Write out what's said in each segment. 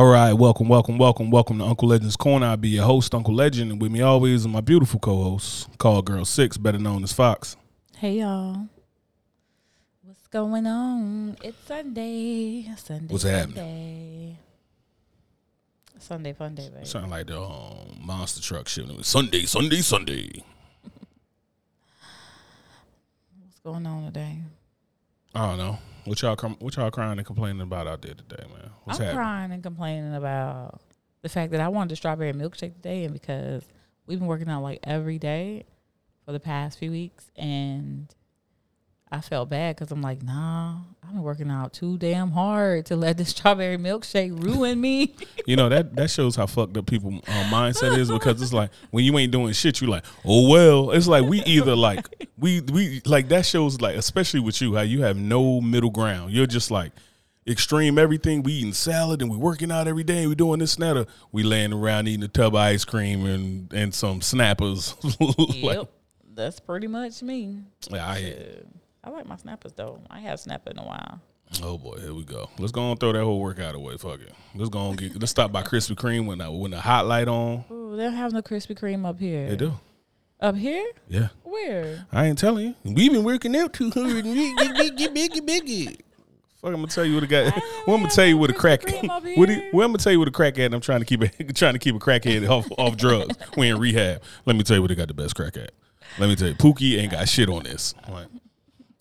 All right, welcome, welcome, welcome, welcome to Uncle Legend's Corner. I'll be your host, Uncle Legend, and with me always is my beautiful co-host, Call Girl Six, better known as Fox. Hey y'all. What's going on? It's Sunday. Sunday. What's happening? Sunday. Sunday fun day, baby. Sound like the um, monster truck shit. Sunday, Sunday, Sunday. What's going on today? I don't know what y'all cr- what y'all crying and complaining about out there today, man. What's I'm happening? crying and complaining about the fact that I wanted a strawberry milkshake today and because we've been working out like every day for the past few weeks and I felt bad because I'm like, nah, I've been working out too damn hard to let this strawberry milkshake ruin me. You know that that shows how fucked up people uh, mindset is because it's like when you ain't doing shit, you like, oh well. It's like we either like we we like that shows like especially with you how you have no middle ground. You're just like extreme everything. We eating salad and we working out every day. We doing this and that. Or we laying around eating a tub of ice cream and and some snappers. Like, yep. That's pretty much me. yeah, I, Shit. I like my snappers though. I have snapper in a while. oh boy, here we go. Let's go and throw that whole workout away. Fuck it. Let's go and get. Let's stop by Krispy Kreme when the, when the hot light on. Ooh, they don't have no Krispy Kreme up here. They do. Up here? Yeah. Where? I ain't telling you. We've been working out too hard. Get biggie, biggie, biggie. Fuck, I'm gonna tell you what a guy. Well, I'm gonna tell you what a crack. What he, well, I'm gonna tell you what a crack at. I'm trying to keep it, trying to keep a crackhead off off drugs. We in rehab. Let me tell you what they got the best crack at. Let me tell you, Pookie ain't got shit on this. Like,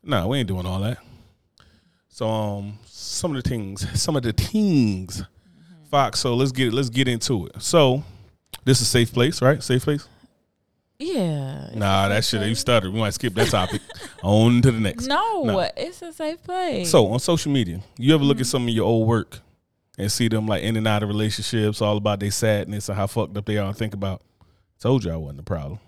nah, we ain't doing all that. So, um, some of the things, some of the things, Fox. So let's get let's get into it. So, this is safe place, right? Safe place. Yeah. Nah, that shit. You started. We might skip that topic. On to the next. No, No. it's a safe place. So on social media, you ever look Mm-hmm. at some of your old work and see them like in and out of relationships, all about their sadness and how fucked up they are, and think about, told you I wasn't the problem.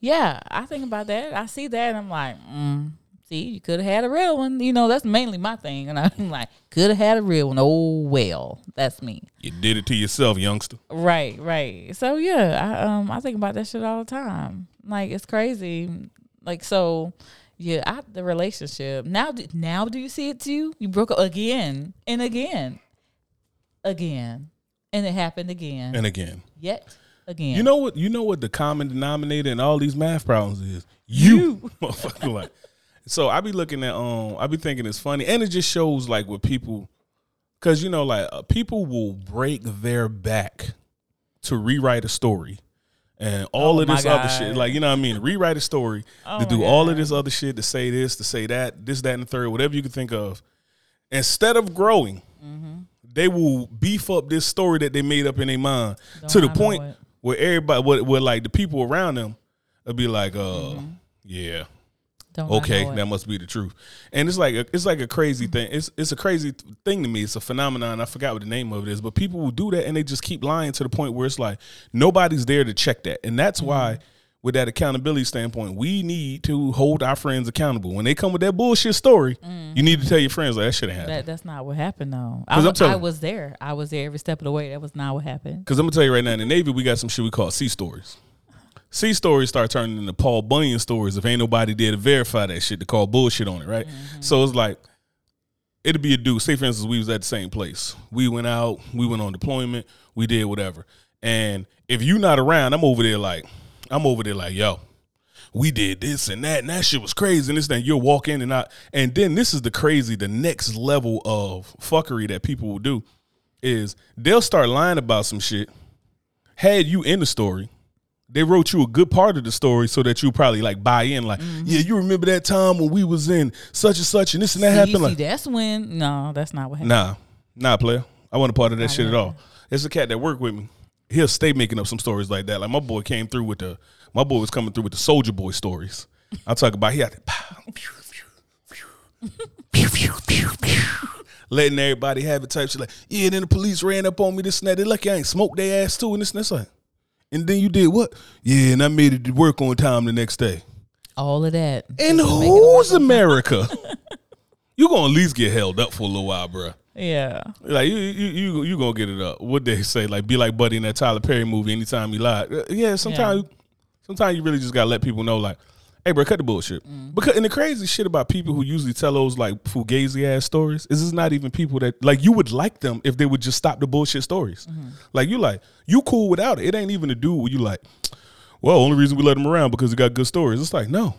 yeah, I think about that. I see that and I'm like, mm, see, you could have had a real one. You know, that's mainly my thing. And I'm like, could have had a real one. Oh well, that's me. You did it to yourself, youngster. Right, right. So yeah, I um I think about that shit all the time. Like it's crazy. Like so, yeah. I, the relationship now. Now do you see it too? You broke up again and again, again, and it happened again. And again, Yet again. you know what? You know what the common denominator in all these math problems is? You, motherfucker. Like, so I be looking at um, I be thinking it's funny, and it just shows like what people, because you know, like uh, people will break their back to rewrite a story. And all Oh of this other shit, like you know what I mean, rewrite a story Oh to do all of this other shit, to say this, to say that, this, that, and the third, whatever you can think of. Instead of growing, Mm-hmm. they will beef up this story that they made up in their mind Don't to the point where everybody, where, where like the people around them, will be like, uh, Mm-hmm. yeah, Don't okay, that must be the truth. And it's like a, it's like a crazy thing. It's it's a crazy thing to me. It's a phenomenon. I forgot what the name of it is, but people will do that and they just keep lying to the point where it's like nobody's there to check that. And that's why Mm-hmm. with that accountability standpoint, we need to hold our friends accountable. When they come with that bullshit story, you need to tell your friends like that shouldn't happen. That that's not what happened though. I, I'm telling I was there. I was there every step of the way. That was not what happened. Because I'm gonna tell you right now, in the Navy, we got some shit we call sea stories. C stories start turning into Paul Bunyan stories if ain't nobody there to verify that shit to call bullshit on it, right? Mm-hmm. So it's like it'll be a dude. Say for instance, we was at the same place. We went out, we went on deployment, we did whatever. And if you not around, I'm over there like, I'm over there like, yo, we did this and that, and that shit was crazy. And this thing, you'll walk in and out. And then this is the crazy, the next level of fuckery that people will do is they'll start lying about some shit. Had you in the story, they wrote you a good part of the story so that you probably like buy in. Like, mm-hmm. yeah, you remember that time when we was in such and such and this and that See, happened. see, Like, that's when. No, that's not what happened. nah, nah, player. I wasn't a part of that Not shit at all. it's a cat that worked with me. He'll stay making up some stories like that. Like my boy came through with the my boy was coming through with the soldier boy stories. I'm talking about he had to pow, pew, pew, pew, pew, pew, pew, pew, letting everybody have it type shit like, yeah, then the police ran up on me, this and that. They lucky I ain't smoked their ass too, and this and that's like. And then you did what? Yeah, and I made it to work on time the next day. All of that. And Just to make it who's. America? you gonna at least get held up for a little while, bro. Yeah. Like you, you, you, you gonna get it up. What they say, like be like Buddy in that Tyler Perry movie. Anytime you lie, Uh, yeah. Sometimes, sometimes you really just gotta let people know, like, Hey, bro, cut the bullshit. Mm-hmm. Because and the crazy shit about people who usually tell those like fugazi ass stories is it's not even people that like you would like them if they would just stop the bullshit stories. Mm-hmm. Like you like you cool without it. It ain't even a dude where you like. Well, only reason we let him around because he got good stories. It's like no,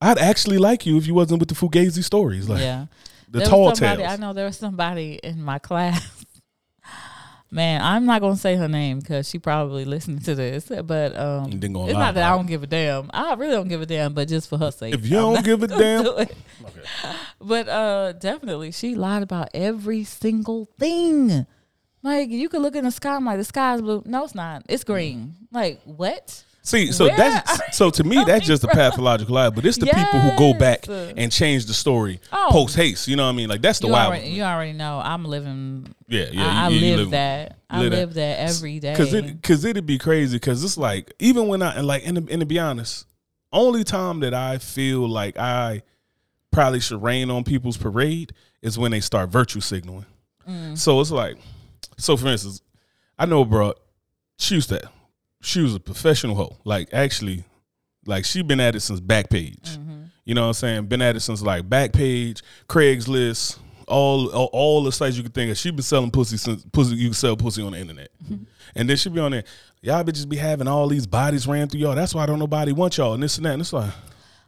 I'd actually like you if you wasn't with the fugazi stories. Like yeah. the There tall somebody, tales. I know there was somebody in my class. Man, I'm not gonna say her name because she probably listening to this. But um, You didn't gonna it's lie not that I don't give a damn. I really don't give a damn, but just for her sake. If you I'm don't give a damn- do it. But uh, definitely, she lied about every single thing. Like you could look in the sky, I'm like the sky's blue. No, it's not. It's green. Like what? See, so Where that's so to me that's just a pathological lie. But it's the people who go back and change the story Oh. post haste. You know what I mean? Like that's the You wild. already, you already know I'm living. Yeah, yeah. I, I you- you live live- that. I live that. live that every day. Cause it, cause it'd be crazy. Cause it's like even when I and like and to, and to be honest, only time that I feel like I probably should rain on people's parade is when they start virtue signaling. Mm. So it's like, so for instance, I know, bro, she used to, she was a professional hoe. Like actually, like she been at it since Backpage. Mm-hmm. You know what I'm saying? Been at it since like Backpage, Craigslist, all all, all the sites you could think of. She been selling pussy since pussy you can sell pussy on the internet. and then she be on there, y'all bitches be having all these bodies ran through y'all. That's why don't nobody want y'all and this and that. And it's like,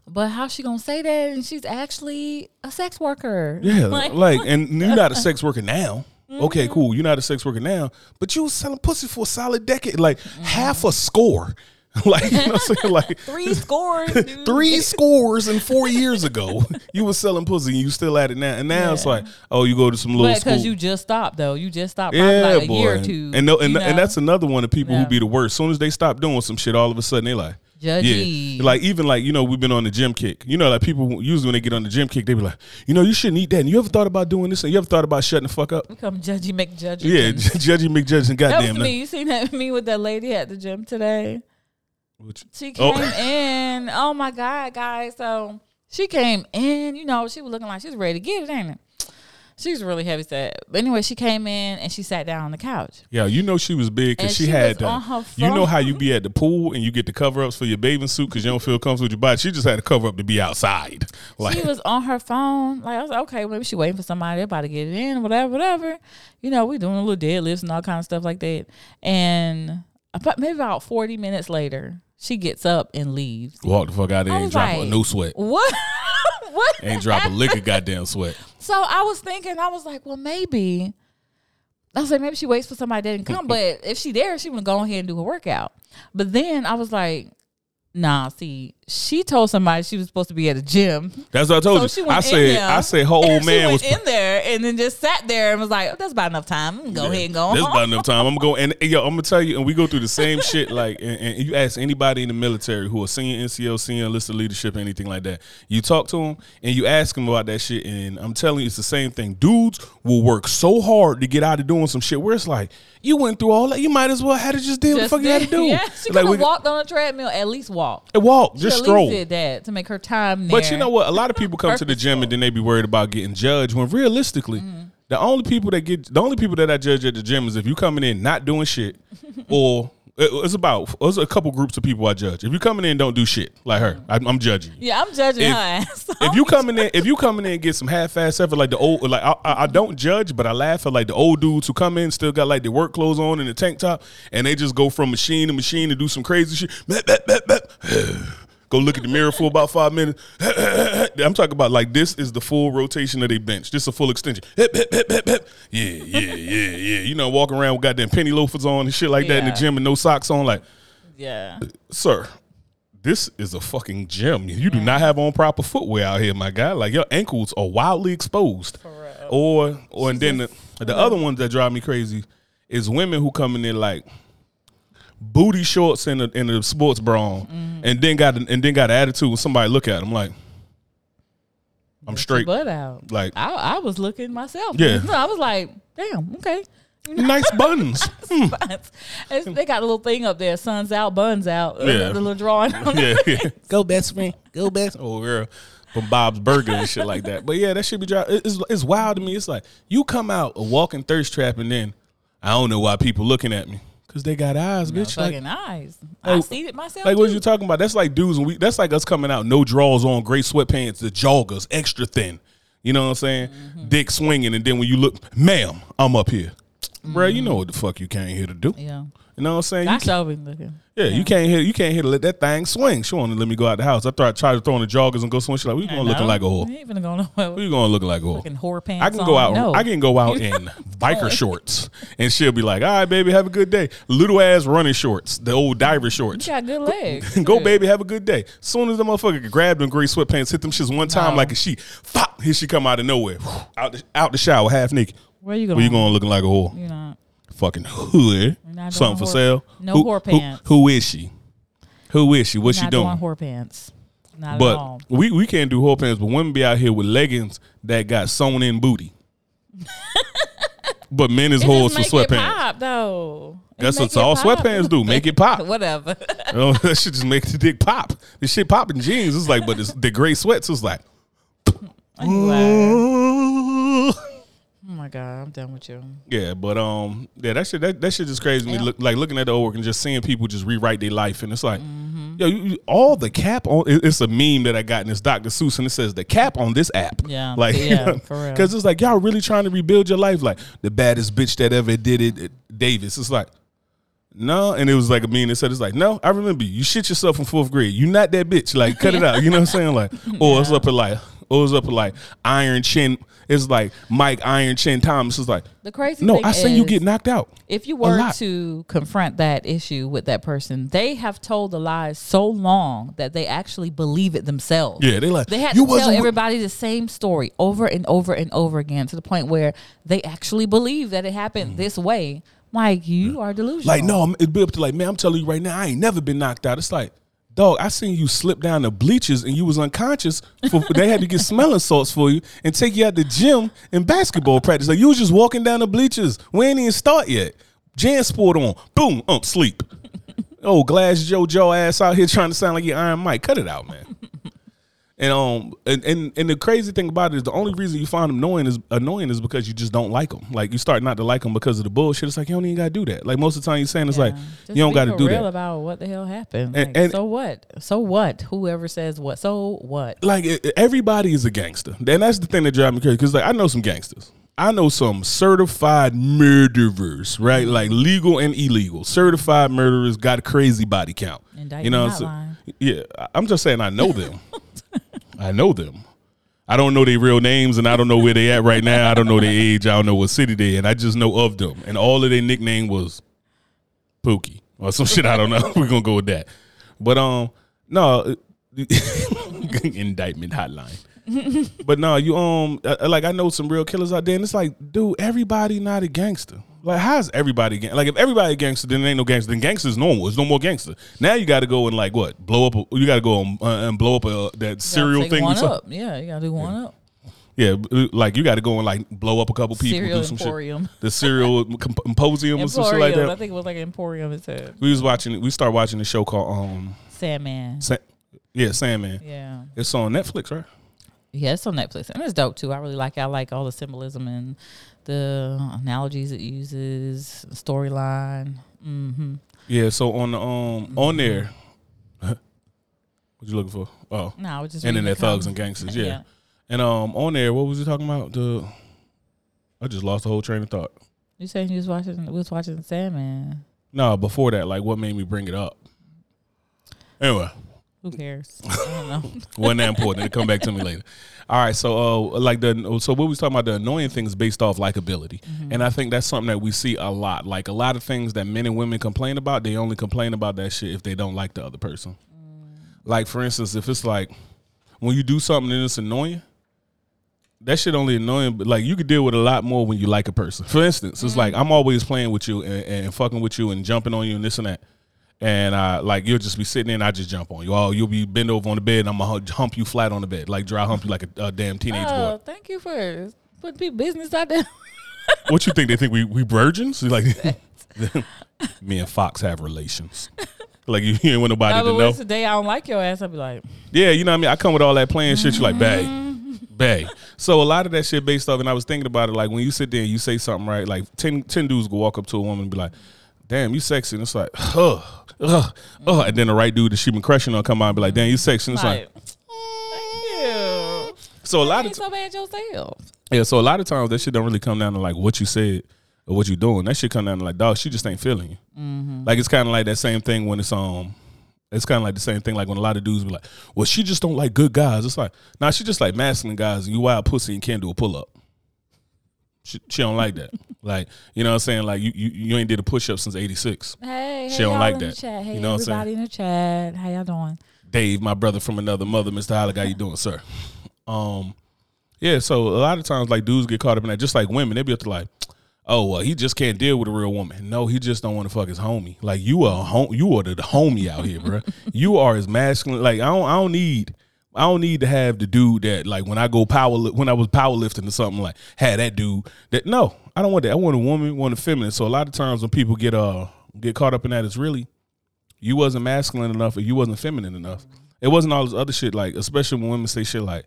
But how she gonna say that? And she's actually a sex worker. yeah, Like, like, and you're not a sex worker now. Okay, cool. You're not a sex worker now, but you was selling pussy for a solid decade, like half a score. like you know what I'm saying? Like three scores. three scores and four years ago, you was selling pussy and you still at it now. And now it's like, oh, you go to some little because you just stopped though, you just stopped probably yeah, like a boy. year or two. And no, and, and that's another one of people who be the worst. As soon as they stop doing some shit, all of a sudden they like, judgy. yeah, like even like you know we've been on the gym kick. You know, like people usually when they get on the gym kick, they be like, you know, you shouldn't eat that. And you ever thought about doing this? And you ever thought about shutting the fuck up? become judgy, make judgy. Yeah, judgy McJudge and That goddamn. was me. You seen that me with that lady at the gym today? Which- She Oh. came in. Oh my god, guys! So she came in. You know, she was looking like she was ready to get it, ain't it? She's really heavy set. But anyway, she came in and she sat down on the couch. Yeah, you know she was big because she, she had was the. on her You know how you be at the pool and you get the cover ups for your bathing suit because you don't feel comfortable with your body. She just had a cover up to be outside. Like she was on her phone. Like I was like, okay, maybe she waiting for somebody. They're about to get it in, whatever, whatever. You know, we doing a little deadlifts and all kind of stuff like that. And about maybe about forty minutes later, she gets up and leaves. walk the fuck out of there and was drop a like- no sweat. What? What? Ain't drop a lick of goddamn sweat. So I was thinking, I was like, well, maybe. I was like, maybe she waits for somebody that didn't come. But if she there, she would go ahead and do her workout. But then I was like, nah, see, she told somebody she was supposed to be at a gym. That's what I told So you. I said I said her old she man went was in there and then just sat there and was like, oh, that's about enough time. I'm gonna Go ahead and go There's home. about enough time. I'm going and, and yo, I'm gonna tell you, and we go through the same shit. Like, and, and you ask anybody in the military who are senior NCO, senior enlisted leadership, anything like that. You talk to them and you ask them about that shit, and I'm telling you, it's the same thing. Dudes will work so hard to get out of doing some shit where it's like you went through all that. You might as well had to just do what the fuck you had to do. Yeah, she could we have walked on a treadmill. At least walk. Walk, She just stroll. did that to make her time. But you know what? A lot of people come to the gym and then they be worried about getting judged. When realistically, Mm-hmm. the only people that get the only people that I judge at the gym is if you coming in not doing shit, or it's about it's a couple groups of people I judge. If you coming in and don't do shit like her, I'm, I'm judging you. Yeah, I'm judging If- her ass. If you coming in, if you coming in and get some half-ass effort like the old, like I, I, I don't judge, but I laugh at like the old dudes who come in still got like their work clothes on and the tank top, and they just go from machine to machine to do some crazy shit. Go look at the mirror for about five minutes. I'm talking about like this is the full rotation of their bench. This is a full extension. Hip, hip, hip, hip, hip. Yeah, yeah, yeah, yeah. You know, walking around with goddamn penny loafers on and shit like that in the gym and no socks on. Like, yeah. sir, this is a fucking gym. You do not have on proper footwear out here, my guy. Like your ankles are wildly exposed. Or or and then the, the other ones that drive me crazy is women who come in there like booty shorts and a, and a sports bra on, and then got and then got an attitude when somebody look at him like I'm straight. Butt out. Like I, I was looking myself. Yeah. I was like, damn, okay. nice buttons. Hmm. It's- they got a little thing up there, suns out, buns out. Yeah. The little drawing. yeah, yeah. Go best friend. Go best. Oh girl. From Bob's Burger and shit like that. But yeah, that should be dry. It's, it's wild to me. It's like you come out a walking thirst trap and then I don't know why people looking at me. Cause they got eyes, No bitch. Like, fucking eyes. I like- see it myself. like what you talking about? That's like dudes. When we, that's like us coming out, no drawers on, gray sweatpants, the joggers, extra thin. You know what I'm saying? Mm-hmm. Dick swinging, and then when you look, ma'am, I'm up here, Bruh, You know what the fuck you came here to do? Yeah. You know what I'm saying? Sure looking. Yeah, you can't hit. You can't hit to let that thing swing. She want to let me go out the house. I thought I tried to throw on the joggers and go swing. She like, we I gonna looking like a whore. You ain't finna go We gonna look like a whore. fucking whore pants I can go on. out. No. I can go out in biker shorts, and she'll be like, "All right, baby, have a good day." Little ass running shorts, the old diver shorts. You got good legs. Go, Shit. baby, have a good day. Soon as the motherfucker grabbed them gray sweatpants, hit them shits one time No. like a sheet. Fop, here she come out of nowhere, out the, out the shower, half naked. Where you going? Where you going looking like a whore? You know. Fucking hood. Something for whore- sale. no Who- whore who- pants. who is she? Who is she? What's she doing? doing whore pants. Not at But all. we, we can't do whole pants, but women be out here with leggings that got sewn in booty. but men is It whores for sweatpants. pop though. It That's what all pop. sweatpants do. Make it pop. Whatever. Oh, that shit just make the dick pop. The shit pop in jeans. It's like, but it's, the gray sweats is like, I'm glad. "Ooh." Oh my god, I'm done with you. yeah. But um, yeah, that shit that, that shit just crazy. to Me look like looking at the old work and just seeing people just rewrite their life, and it's like, Mm-hmm. yo, you, you- all the cap on. it- It's a meme that I got, and it's Dr. Seuss, and it says the cap on this app. Yeah, like yeah, for real. because it's like y'all really trying to rebuild your life. Like the baddest bitch that ever did it, uh, Davis. It's like. No, and it was like a meme that said it's like, no, I remember you. You shit yourself in fourth grade. You not that bitch. Like, cut it out. You know what I'm saying? Like, or it's up at like, it's up like Iron Chin. It's like Mike Iron Chin Thomas. is like, The crazy no, I seen you get knocked out. if you were to confront that issue with that person, they have told the lies so long that they actually believe it themselves. Yeah, they like They had you to tell everybody the same story over and over and over again to the point where they actually believe that it happened mm. this way. Like you are delusional. Like, no, I'm- it'd be up to like, man, I'm telling you right now, I ain't never been knocked out. It's like, dog, I seen you slip down the bleachers and you was unconscious. For, they had to get smelling salts for you and take you out the gym and basketball practice. Like you was just walking down the bleachers. We ain't even start yet. JanSport on. Boom, um, sleep. oh, Glass Joe Joe ass out here trying to sound like your Iron Mike. Cut it out, man. And um and, and and the crazy thing about it is the only reason you find them annoying is annoying is because you just don't like them. Like you start not to like them because of the bullshit. It's like you don't even gotta do that. Like most of the time you're saying it's like Just you don't got to do real that. about what the hell happened. And- Like, and- so what? So what? Whoever says what? So what? Like everybody is a gangster, and that's the thing that drives me crazy. Because like I know some gangsters. I know some certified murderers, right? Like legal and illegal. Certified murderers got a crazy body count. Indictment you know, so- yeah. I'm just saying I know them. I know them. I don't know their real names, and I don't know where they at right now. I don't know their age. I don't know what city they in. I just know of them, and all of their nickname was Pookie or some shit. I don't know. We're gonna go with that. But um, no indictment hotline. but no, you um like I know some real killers out there, and it's like, dude, everybody not a gangster. Like, how's everybody gang? Like, if everybody gangster, then there ain't no gangster. Then gangster's normal. There's no more gangster. Now you got to go and like what? Blow up? A, you got to go and, uh, and blow up a, that serial thing. One something. up. Yeah, you gotta do one up. Yeah, like you got to go and like blow up a couple people, Cereal do some Emporium. shit. The serial comp- symposium or some shit Emporium. like I think it was like Emporium. It said We was watching. We started watching the show called um, Sandman. Sa- yeah, Sandman. Yeah. It's on Netflix, right? Yeah, it's on Netflix, and it's dope too. I really like. it. I like all the symbolism and the analogies it uses, storyline. Mm-hmm. Yeah. So on the um on there, what you looking for? Oh, No, I was just Internet thugs and gangsters. Yeah. And um on there, what was you talking about? The I just lost the whole train of thought. You saying you was watching? We was watching Sandman. No, before that, like what made me bring it up? Anyway, Who cares? I don't know. wasn't that important. It'll come back to me later. All right, so uh, like the so what we was talking about the annoying things based off likability, mm-hmm. and I think that's something that we see a lot. Like a lot of things that men and women complain about, they only complain about that shit if they don't like the other person. Mm. Like for instance, if it's like when you do something and it's annoying, that shit only annoying, but like you could deal with a lot more when you like a person. For instance, it's like mm. I'm always playing with you and, and fucking with you and jumping on you and this and that. And uh, like you'll just be sitting there and I just jump on you. Oh, you'll be bend over on the bed and I'm gonna hump you flat on the bed, like dry hump you like a, a damn teenage oh, boy. thank you for putting people business out there. What you think? They think we we virgins? Like me and Fox have relations. Like you, you ain't want nobody I to know. what's the day I don't like your ass? I'll be like, Yeah, you know what I mean? I come with all that playing shit. You're like, bae, Mm-hmm. bae. So a lot of that shit based off, and I was thinking about it, like when you sit there and you say something right, like 10, 10 dudes go walk up to a woman and be like, damn, you sexy. And it's like, ugh, ugh, ugh. And then the right dude that she been crushing on come on and be like, damn, you sexy. And it's like, Like, thank you. so a lot of Ain't so bad yourself. yeah, so a lot of times that shit don't really come down to like what you said or what you doing. That shit come down to like, dog, she just ain't feeling you. Mm-hmm. Like it's kind of like that same thing when it's um, it's kind of like the same thing like when a lot of dudes be like, well, she just don't like good guys. It's like, nah, she just like masculine guys. And you wild pussy and can't do a pull up. She, she don't like that. like you know what I'm saying? Like you you, you ain't did a push up since '86. Hey, She hey, don't like in the that. chat. Hey, You know what I'm saying? everybody in the chat. How y'all doing? Dave, my brother from another mother, Mr. Hollick, how you doing, sir? Um, yeah, so a lot of times like dudes get caught up in that, just like women, they be up to like, oh, well, he just can't deal with a real woman. No, he just don't want to fuck his homie. Like you are a home, you are the homie out here, bro. you are as masculine. Like I don't, I don't need. I don't need to have the dude that like when I go power when I was powerlifting or something like had that dude that no I don't want that I want a woman want a feminine so a lot of times when people get uh get caught up in that it's really you wasn't masculine enough or you wasn't feminine enough. It wasn't all this other shit like, especially when women say shit like,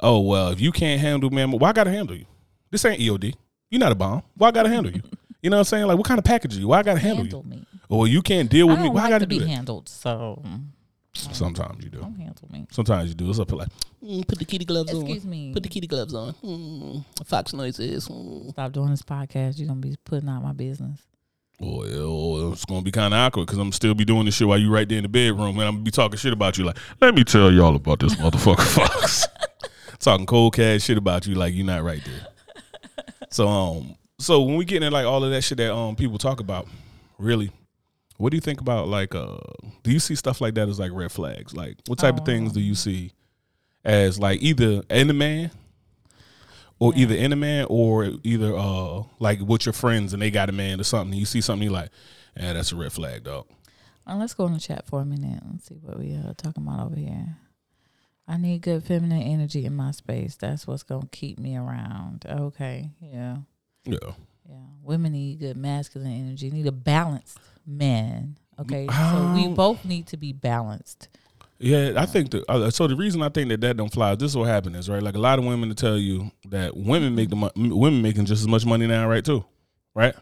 "Oh well, if you can't handle man, why I gotta handle you? This ain't EOD. You're not a bomb. Why I gotta handle you? You know what I'm saying? Like, what kind of package are you? Why I gotta handle, Handle you? me. Or you can't deal with I me. Why I gotta be handled, so Sometimes you do. don't handle me. Sometimes you do. It's up to like, Mm, put the kitty gloves Excuse on. Excuse me. Put the kitty gloves on. Mm, Fox noises. Mm. Stop doing this podcast. You're gonna be putting out my business. well, oh, it's gonna be kind of awkward because I'm still be doing this shit while you right there in the bedroom, and I'm gonna be talking shit about you. Like, let me tell y'all about this motherfucker Fox. talking cold cash shit about you, like you're not right there. So, um, so when we get into like all of that shit that um people talk about, really, what do you think about like uh? Do you see stuff like that as like red flags? Like, what type of things do you see as like either in a man? Or Yeah. either in a man, or either uh, like with your friends and they got a man or something. You see something you like, yeah, that's a red flag, dog. Uh, let's go in the chat for a minute. Let's see what we are talking about over here. I need good feminine energy in my space. That's what's gonna keep me around. Okay, yeah, Yeah, yeah. Women need good masculine energy. Need a balanced man. Okay, so we Um, both need to be balanced. yeah. I think that. Uh, so the reason I think that that don't fly. This is what happened is right. Like a lot of women to tell you that women make the mo- women making just as much money now, right? Too, right?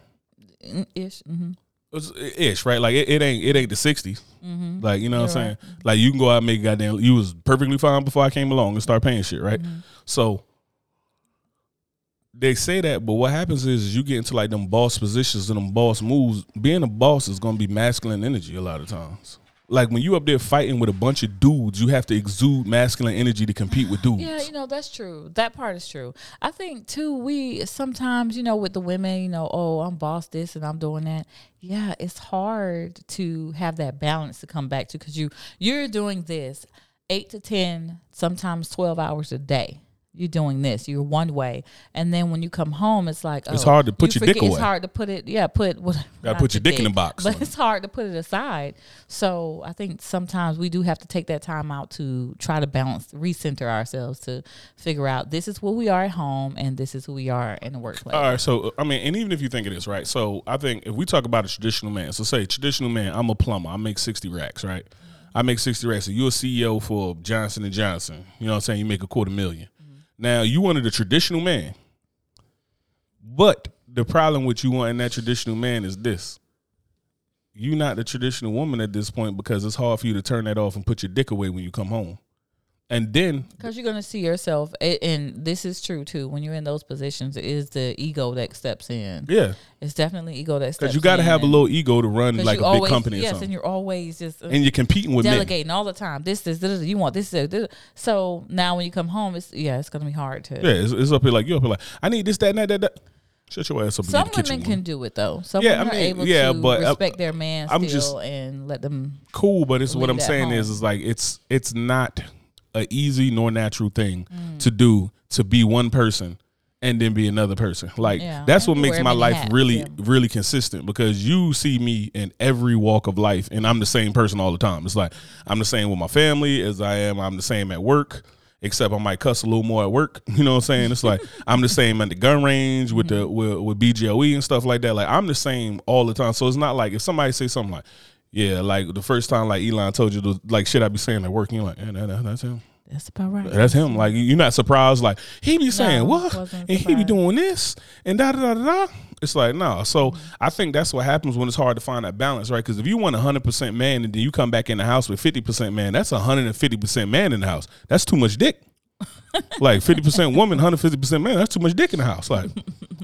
Mm, Ish. Mm-hmm. It's ish, right? Like it, it ain't it ain't the sixties. Mm-hmm. Like you know what I'm You're saying? Like you can go out and make goddamn. You was perfectly fine before I came along and start paying shit, right? Mm-hmm. So they say that, but what happens is you get into like them boss positions and them boss moves. Being a boss is gonna be masculine energy a lot of times. Like when you up there fighting with a bunch of dudes, you have to exude masculine energy to compete with dudes. Yeah, you know, that's true. That part is true. I think too, we sometimes, you know, with the women, you know, oh, I'm boss this and I'm doing that. Yeah, it's hard to have that balance to come back to because you you're doing this eight to ten, sometimes twelve hours a day. You're doing this. You're one way, and then when you come home, it's like It's oh, hard to put you your dick forget- It's hard to put it. Yeah, put what. Gotta put your dick in the box. But it's hard to put it aside. So I think sometimes we do have to take that time out to try to balance, recenter ourselves to figure out this is who we are at home and this is who we are in the workplace. All right, so uh, I mean, and even if you think it is right, so I think if we talk about a traditional man, so say traditional man, I'm a plumber, I make sixty racks, right? I make sixty racks. So you're a CEO for Johnson and Johnson. You know what I'm saying? You make a quarter 1000000 Now you wanted a traditional man, but the problem with you wanting that traditional man is this: you're not the traditional woman at this point because it's hard for you to turn that off and put your dick away when you come home. And then Because you're going to see yourself, and this is true too. When you're in those positions, it is the ego that steps in. yeah, It's definitely ego that steps because you got to in, have a little ego to run like a big always- company or Yes, and you're always just uh, and you're competing with men. delegating all the time. This, this, this, you want this, this, this. So now when you come home, it's yeah, it's gonna be hard to. Yeah, it's, it's up here like you up here like I need this, that, and that, that. that. Shut your ass up. Some women can do it though. Some Yeah, I women mean, are able yeah, to but, uh, respect their man I'm still just- and let them. cool, but it's what I'm saying is home. is like it's it's not a easy nor natural thing Mm. to do to be one person and then be another person. Like Yeah, that's what makes my life really yeah. really consistent because you see me in every walk of life and I'm the same person all the time. It's like I'm the same with my family as I am. I'm the same at work. Except I might cuss a little more at work. You know what I'm saying? It's like I'm the same at the gun range with the with, with BGOE and stuff like that. Like I'm the same all the time. So it's not like if somebody say something like, yeah, like the first time like Elon told you the like shit I be saying at work, you're like, yeah, that, that- that's him. That's about right. That's him. Like you're not surprised. Like he be saying No, what, and he be doing this, and da da da da. da. It's like no. So mm-hmm. I think that's what happens when it's hard to find that balance, right? Because if you want 100 percent man and then you come back in the house with 50 percent man, that's 150 percent man in the house. That's too much dick. like 50 percent woman, 150 percent man. That's too much dick in the house. Like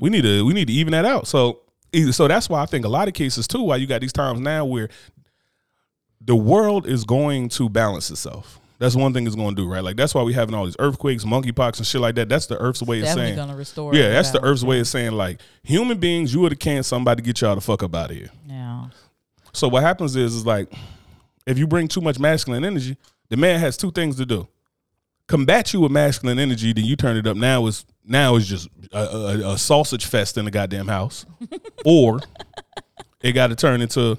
we need to we need to even that out. So so that's why I think a lot of cases too. Why you got these times now where the world is going to balance itself. That's one thing it's going to do, right? Like that's why we having all these earthquakes, monkeypox, and shit like that. That's the Earth's way of Definitely saying, gonna restore. yeah, that's the Earth's way of saying, like human beings, you would have canned somebody get y'all the fuck up out of here. Yeah. So what happens is, is like if you bring too much masculine energy, the man has two things to do: combat you with masculine energy, then you turn it up. Now is now is just a, a, a sausage fest in the goddamn house, or it got to turn into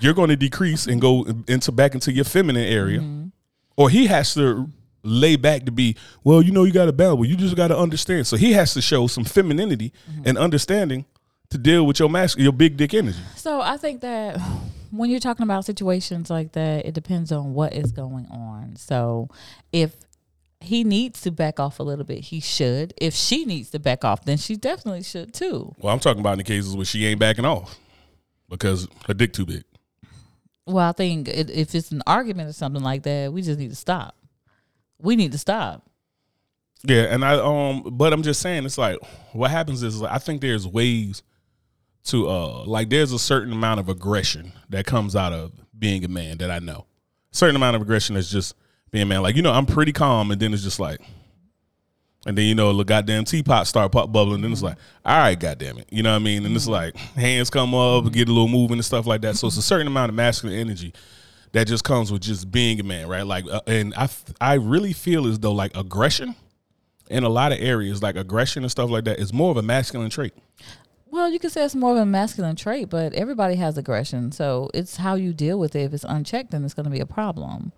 you're going to decrease and go into back into your feminine area, mm-hmm. or he has to lay back to be well. You know, you got to. Well, you just got to understand. So he has to show some femininity mm-hmm. and understanding to deal with your mask, your big dick energy. So I think that when you're talking about situations like that, it depends on what is going on. So if he needs to back off a little bit, he should. If she needs to back off, then she definitely should too. Well, I'm talking about in the cases where she ain't backing off because her dick too big. Well, I think it, if it's an argument or something like that, we just need to stop. We need to stop. Yeah, and I um, but I'm just saying, it's like what happens is I think there's ways to uh, like there's a certain amount of aggression that comes out of being a man that I know. certain amount of aggression is just being a man. Like you know, I'm pretty calm, and then it's just like, and then you know, the goddamn teapot start pop bubbling, and it's like, all right, goddamn it, you know what I mean? And it's like hands come up, get a little moving and stuff like that. So it's a certain amount of masculine energy that just comes with just being a man, right? Like, uh, and I really feel as though like aggression in a lot of areas, like aggression and stuff like that, is more of a masculine trait. Well, you could say it's more of a masculine trait, but everybody has aggression. So it's how you deal with it. If it's unchecked, then it's going to be a problem.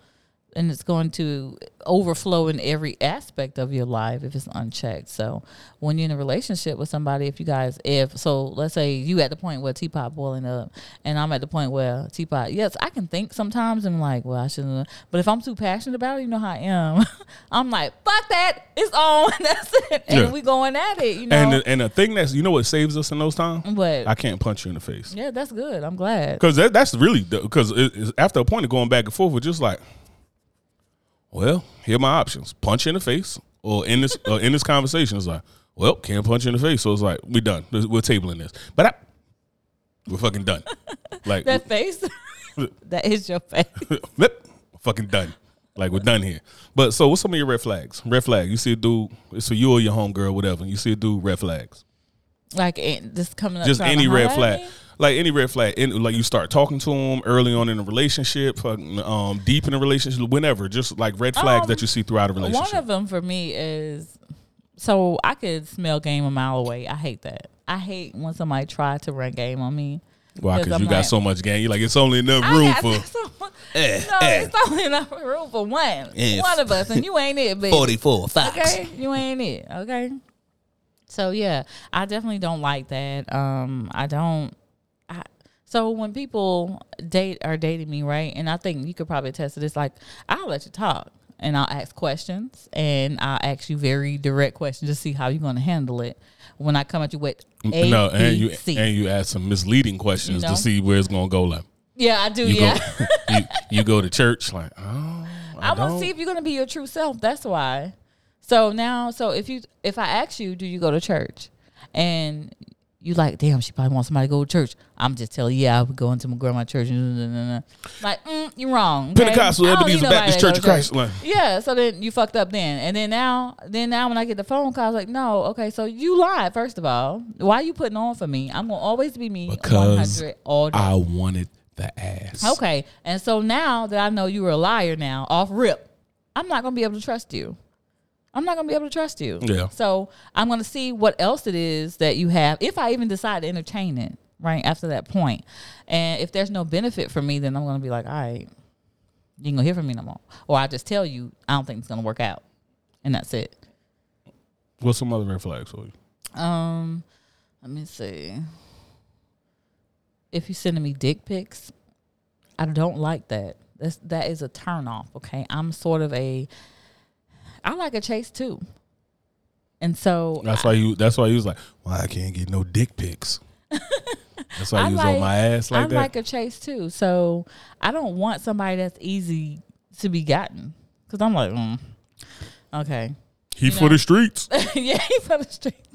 And it's going to overflow in every aspect of your life if it's unchecked. So when you're in a relationship with somebody, if you guys, if, so let's say you at the point where teapot boiling up and I'm at the point where teapot, yes, I can think sometimes and I'm like, well, I shouldn't, but if I'm too passionate about it, you know how I am. I'm like, fuck that. It's on. That's it. And Yeah. we going at it, you know. And the, and the thing that's you know what saves us in those times, but I can't punch you in the face. yeah, that's good. I'm glad. Because that, that's really because after a point of going back and forth, we're just like, well, here are my options: punch in the face, or in this uh, in this conversation, it's like, well, can't punch you in the face, so it's like we're done. We're tabling this, but I, we're fucking done. Like, That face, that is your face. Fucking done. Like we're done here. But so, what's some of your red flags? Red flag. You see a dude. It's for you or your homegirl, whatever. You see a dude. Red flags. Like this coming up. just any red flag. me? Like any red flag, in, like you start talking to him early on in a relationship, um, deep in a relationship, whenever, just like red flags Um, that you see throughout a relationship. One relationship. of them for me is so I could smell game a mile away. I hate that. I hate when somebody try to run game on me. Why? 'cause Because I'm you got so much game. You're like it's only enough room for so much- Eh, no, eh. it's only enough room for one. Eh, One of us, and you ain't it, baby. 44 Fox. Okay, you ain't it. Okay. So yeah, I definitely don't like that. Um, I don't. So when people date are dating me, right, and I think you could probably attest to this. Like, I'll let you talk, and I'll ask questions, and I'll ask you very direct questions to see how you're going to handle it. When I come at you with mm, A, no, and B, you C. and you ask some misleading questions You know? to see where it's gonna go. Like yeah, I do. you yeah. go, you, you go to church. Like oh, I, I want to see if you're gonna be your true self. That's why. So now, so if you, if I ask you, do you go to church, and you like, damn, she probably wants somebody to go to church. I'm just telling you, yeah, I would go into my grandma church. Like, mm, you're wrong. okay? Pentecostal Ebenezer Baptist Church of Christ. Like, Yeah, so then you fucked up then, and then now, then now when I get the phone call, I was like, no, okay, so you lied. First of all, why are you putting on for me? I'm gonna always be me, Because 100 all day. I wanted the ass. Okay. And so now that I know you were a liar now, off rip, I'm not gonna be able to trust you. I'm not gonna be able to trust you. Yeah. So I'm gonna see what else it is that you have, if I even decide to entertain it, right, after that point. And if there's no benefit for me, then I'm gonna be like, all right, you ain't gonna hear from me no more. Or I just tell you, I don't think it's gonna work out. And that's it. What's some other red flags for you? Um, let me see. If you're sending me dick pics, I don't like that. That's that is a turn off. Okay, I'm sort of a. I like a chase too, and so That's why you. That's why he was like, "Why I can't get no dick pics." That's why I he was like- on my ass like I that. I like a chase too. So I don't want somebody that's easy to be gotten because I'm like, mm, okay, he you for know. the streets. yeah, he for the streets.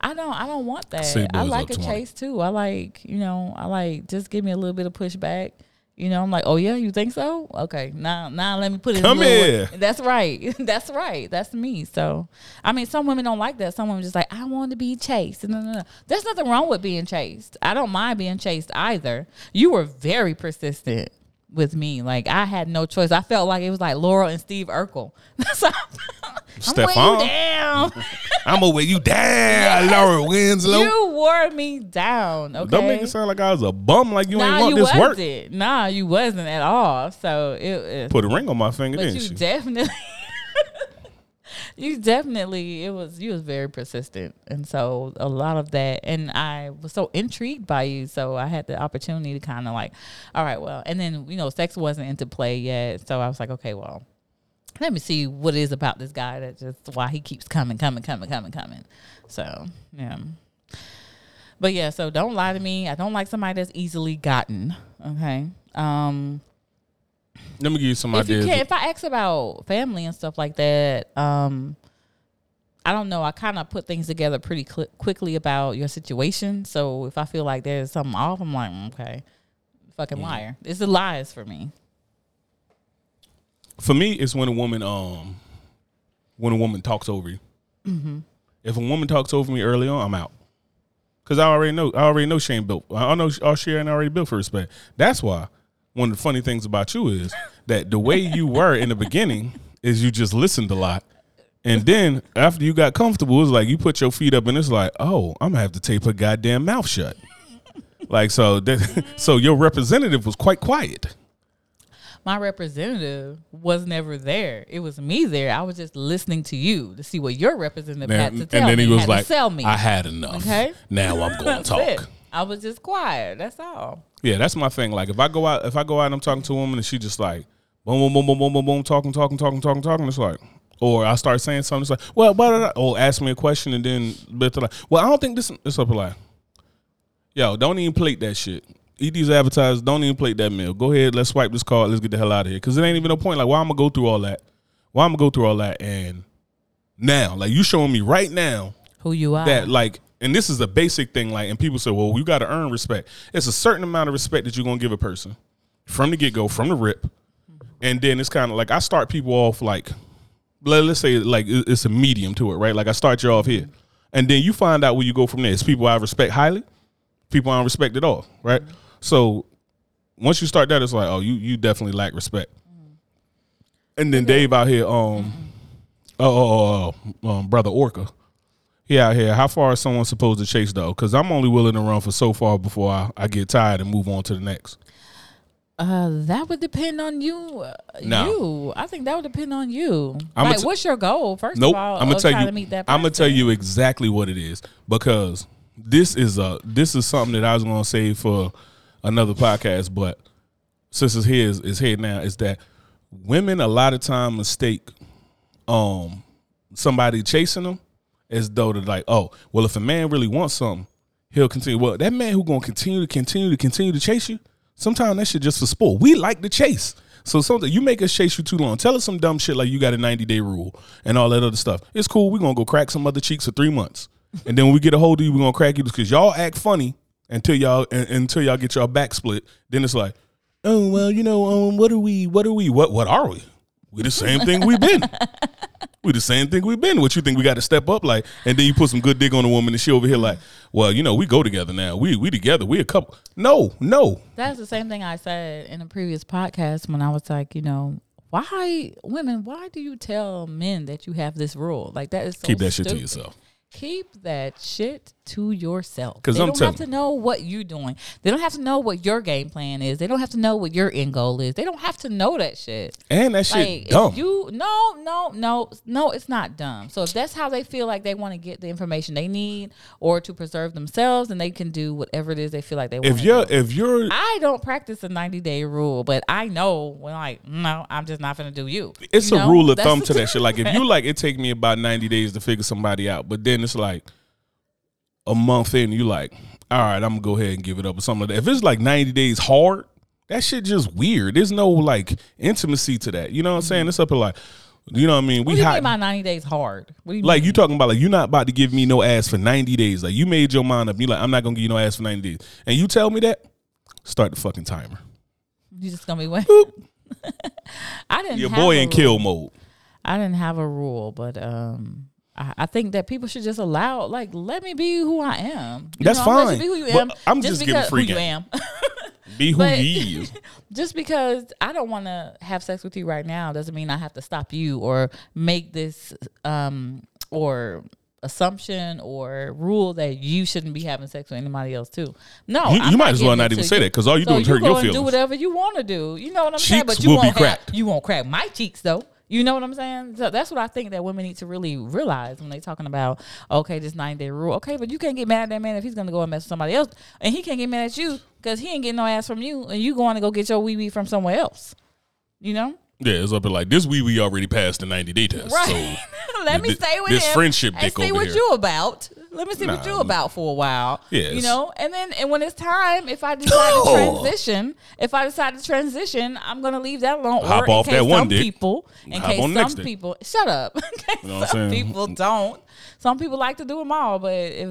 I don't. I don't want that. I like a 20. chase too. I like you know. I like just give me a little bit of pushback. You know, I'm like, oh yeah, you think so? Okay, now now let me put it. in Come here. That's right. That's right. That's me. So, I mean, some women don't like that. Some women just like, I want to be chased. No, no, no. There's nothing wrong with being chased. I don't mind being chased either. You were very persistent with me. Like I had no choice. I felt like it was like Laura and Steve Urkel. so, I'm weighing Stephon? you down. I'm gonna weigh you down, Laura Winslow. You wore me down. Okay. Don't make it sound like I was a bum. Like you nah, ain't want you this work. wasn't. Nah, you wasn't at all. So it, it Put a ring on my finger, but didn't you she? definitely you definitely it was you was very persistent. And so a lot of that and i was so intrigued by you. So i had the opportunity to kind of like all right well and then you know sex wasn't into play yet. So i was like okay well let me see what it is about this guy that just why he keeps coming coming coming coming coming. So yeah. But yeah so don't lie to me. I don't like somebody that's easily gotten okay? Um Let me give you some if you ideas. can if i ask about family and stuff like that um i don't know i kind of put things together pretty cl- quickly about your situation so if i feel like there's something off i'm like mm, okay fucking liar it's the lies for me For me, it's when a woman um when a woman talks over you. Mm-hmm. If a woman talks over me early on, I'm out. Cause I already know I already know she ain't built. I know our Sharon already built for respect. That's why one of the funny things about you is that the way you were in the beginning is you just listened a lot. And then after you got comfortable, it's like you put your feet up and it's like, oh, I'm gonna have to tape her goddamn mouth shut. like so that so your representative was quite quiet. my representative was never there it was me there i was just listening to you to see what your representative had to tell me. and then he was like, sell me I had enough. Okay. Now I'm going to talk. it. I was just quiet that's all Yeah, that's my thing. Like if I go out, if I go out and I'm talking to a woman and she just like boom, boom, boom, boom, boom, boom, boom, talking, talking, talking, talking, talking, it's like, or I start saying something, it's like, well, blah, blah, blah, or ask me a question and then but like, well, I don't think this. It's up like, yo, don't even plate that shit. Eat these advertisers. Don't even plate that meal. Go ahead, let's swipe this card. Let's get the hell out of here. Because it ain't even no point. Like, why I'm gonna go through all that? Why I'm gonna go through all that? And now, like, you showing me right now who you are that like and this is a basic thing like and people say well you got to earn respect. It's a certain amount of respect that you're going to give a person from the get-go from the rip. And then it's kind of like i start people off like let- let's say like it's a medium to it right? Like i start you off here. And then you find out where you go from there. It's people i respect highly people i don't respect at all right? So once you start that it's like oh you you definitely lack respect. And then dave out here um oh, oh, oh, um, brother orca out here. How far is someone supposed to chase though? Because I'm only willing to run for so far before I, I get tired and move on to the next. Uh, that would depend on you. Uh, No. You, I think that would depend on you. I'ma like, t- what's your goal? First Nope. of all, I'm gonna tell you. To meet that I'm gonna tell you exactly what it is because this is a this is something that I was gonna say for another podcast, but since it's here is here now is that women a lot of time mistake um somebody chasing them as though they're like, oh, well, if a man really wants something, he'll continue. Well, that man who gonna continue to continue to continue to chase you, sometimes that shit just for sport. We like to chase. So something you make us chase you too long. Tell us some dumb shit like you got a 90 day rule and all that other stuff. It's cool. We're gonna go crack some other cheeks for three months. And then when we get a hold of you, we're gonna crack you because y'all act funny until y'all un- until y'all get y'all back split. Then it's like, oh well, you know, um, what are we? What are we? What what are we? We the same thing we've been. We the same thing we've been. What you think we got to step up like? And then you put some good dig on a woman, and she over here like, well, you know, we go together now. We we together. We a couple. No, no. That's the same thing I said in a previous podcast when I was like, you know, why women? Why do you tell men that you have this rule? Like that is so Keep that shit to yourself. Keep that shit to yourself. 'Cause they I'm don't have to know what you're doing. They don't have to know what your game plan is. They don't have to know what your end goal is. They don't have to know that shit. And that shit Like dumb. if you no no no no it's not dumb. So if that's how they feel like they want to get the information they need or to preserve themselves, then they can do whatever it is they feel like they want. if you're if you're I don't practice the 90 day rule, but I know when like no, I'm just not gonna do you. it's You a know? rule of That's thumb to that shit. Like if you like, it take me about ninety days to figure somebody out, but then it's like a month in, you like, all right, I'm gonna go ahead and give it up or something like that. If it's like ninety days hard, that shit just weird. There's no like intimacy to that. You know what I'm saying? It's up to like, you know what I mean? What We do you hot. mean by 90 days hard? What do you like mean? you talking about like you're not about to give me no ass for 90 days. Like you made your mind up. You like I'm not gonna give you no ass for 90 days, and you tell me that. Start the fucking timer. You just gonna be wait. I didn't. Your have boy a in rule. kill mode. I didn't have a rule, but um, I, I think that people should just allow, like, let me be who I am. You That's know, Let fine. you be who you But am. I'm just giving because free who you game. am. Be who But- he is. just because I don't want to have sex with you right now doesn't mean I have to stop you or make this um or assumption or rule that you shouldn't be having sex with anybody else too. No, You- you might as well not even say you. that, 'cause all you so do is hurt go your and Do whatever you want to do. You know what I'm saying? But you will won't have- cracked. you won't crack my cheeks though. You know what I'm saying? So that's what I think that women need to really realize when they talking about okay, this nine day rule. Okay, but you can't get mad at that man if he's gonna go and mess with somebody else, and he can't get mad at you because he ain't getting no ass from you, and you going to go get your wee wee from somewhere else. You know? Yeah, it's up to like this. We we already passed the 90 day test. Right. So Let me th- stay with this him friendship and dick see what here. you about. Let me see what Nah. you about for a while. Yes. You know, and then and when it's time, if I decide to transition, if I decide to transition, I'm gonna leave that alone. Hop or in off case that one some dick. people, in Hop case on the next some dick. people, shut up. In You know some people don't. Some people like to do them all, but if,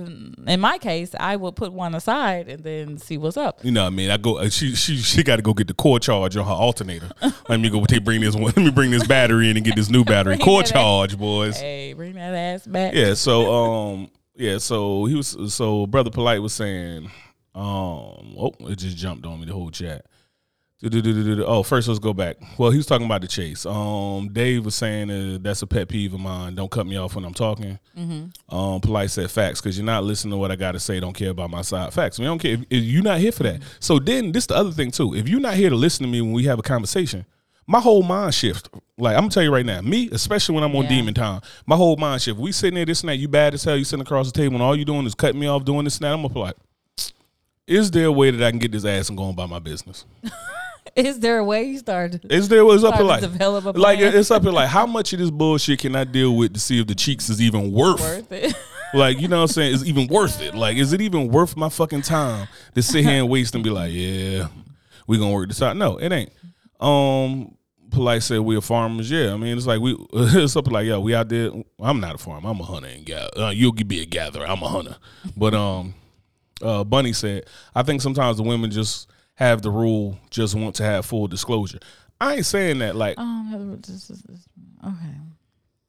in my case, I would put one aside and then see what's up. You know what I mean? I go. uh, She she she got to go get the core charge on her alternator. Let me go. Take bring this one. Let me bring this battery in and get this new battery. Core charge, boys. Hey, bring that ass back. Yeah. So um yeah. So he was so brother polite was saying um oh it just jumped on me the whole chat. Oh, first let's go back. Well, he was talking about the chase. Um, Dave was saying uh, that's a pet peeve of mine. Don't cut me off when I'm talking. Um, polite said facts because you're not listening to what I got to say. Don't care about my side. Facts. We don't care. If, if you're not here for that. So then this the other thing too. If you're not here to listen to me when we have a conversation, my whole mind shift. Like I'm gonna tell you right now, me especially when I'm on Yeah. demon time, my whole mind shift. We sitting there this and that. You bad as hell. You sitting across the table and all you doing is cutting me off, doing this and that. I'm gonna be like, is there a way that I can get this ass and go about my business? Is there a way you started? Is there was up to like develop a like it's up to like how much of this bullshit can I deal with to see if the cheeks is even worth, Worth it. like you know what I'm saying is even worth it like is it even worth my fucking time to sit here and waste and be like yeah we gonna work this out no it ain't um polite said we are farmers yeah I mean it's like we it's something like yo we out there I'm not a farmer I'm a hunter and gather uh, you'll be a gatherer I'm a hunter but um uh, Bunny said, I think sometimes the women just have the rule, just want to have full disclosure. I ain't saying that like, Um, this is- this- okay.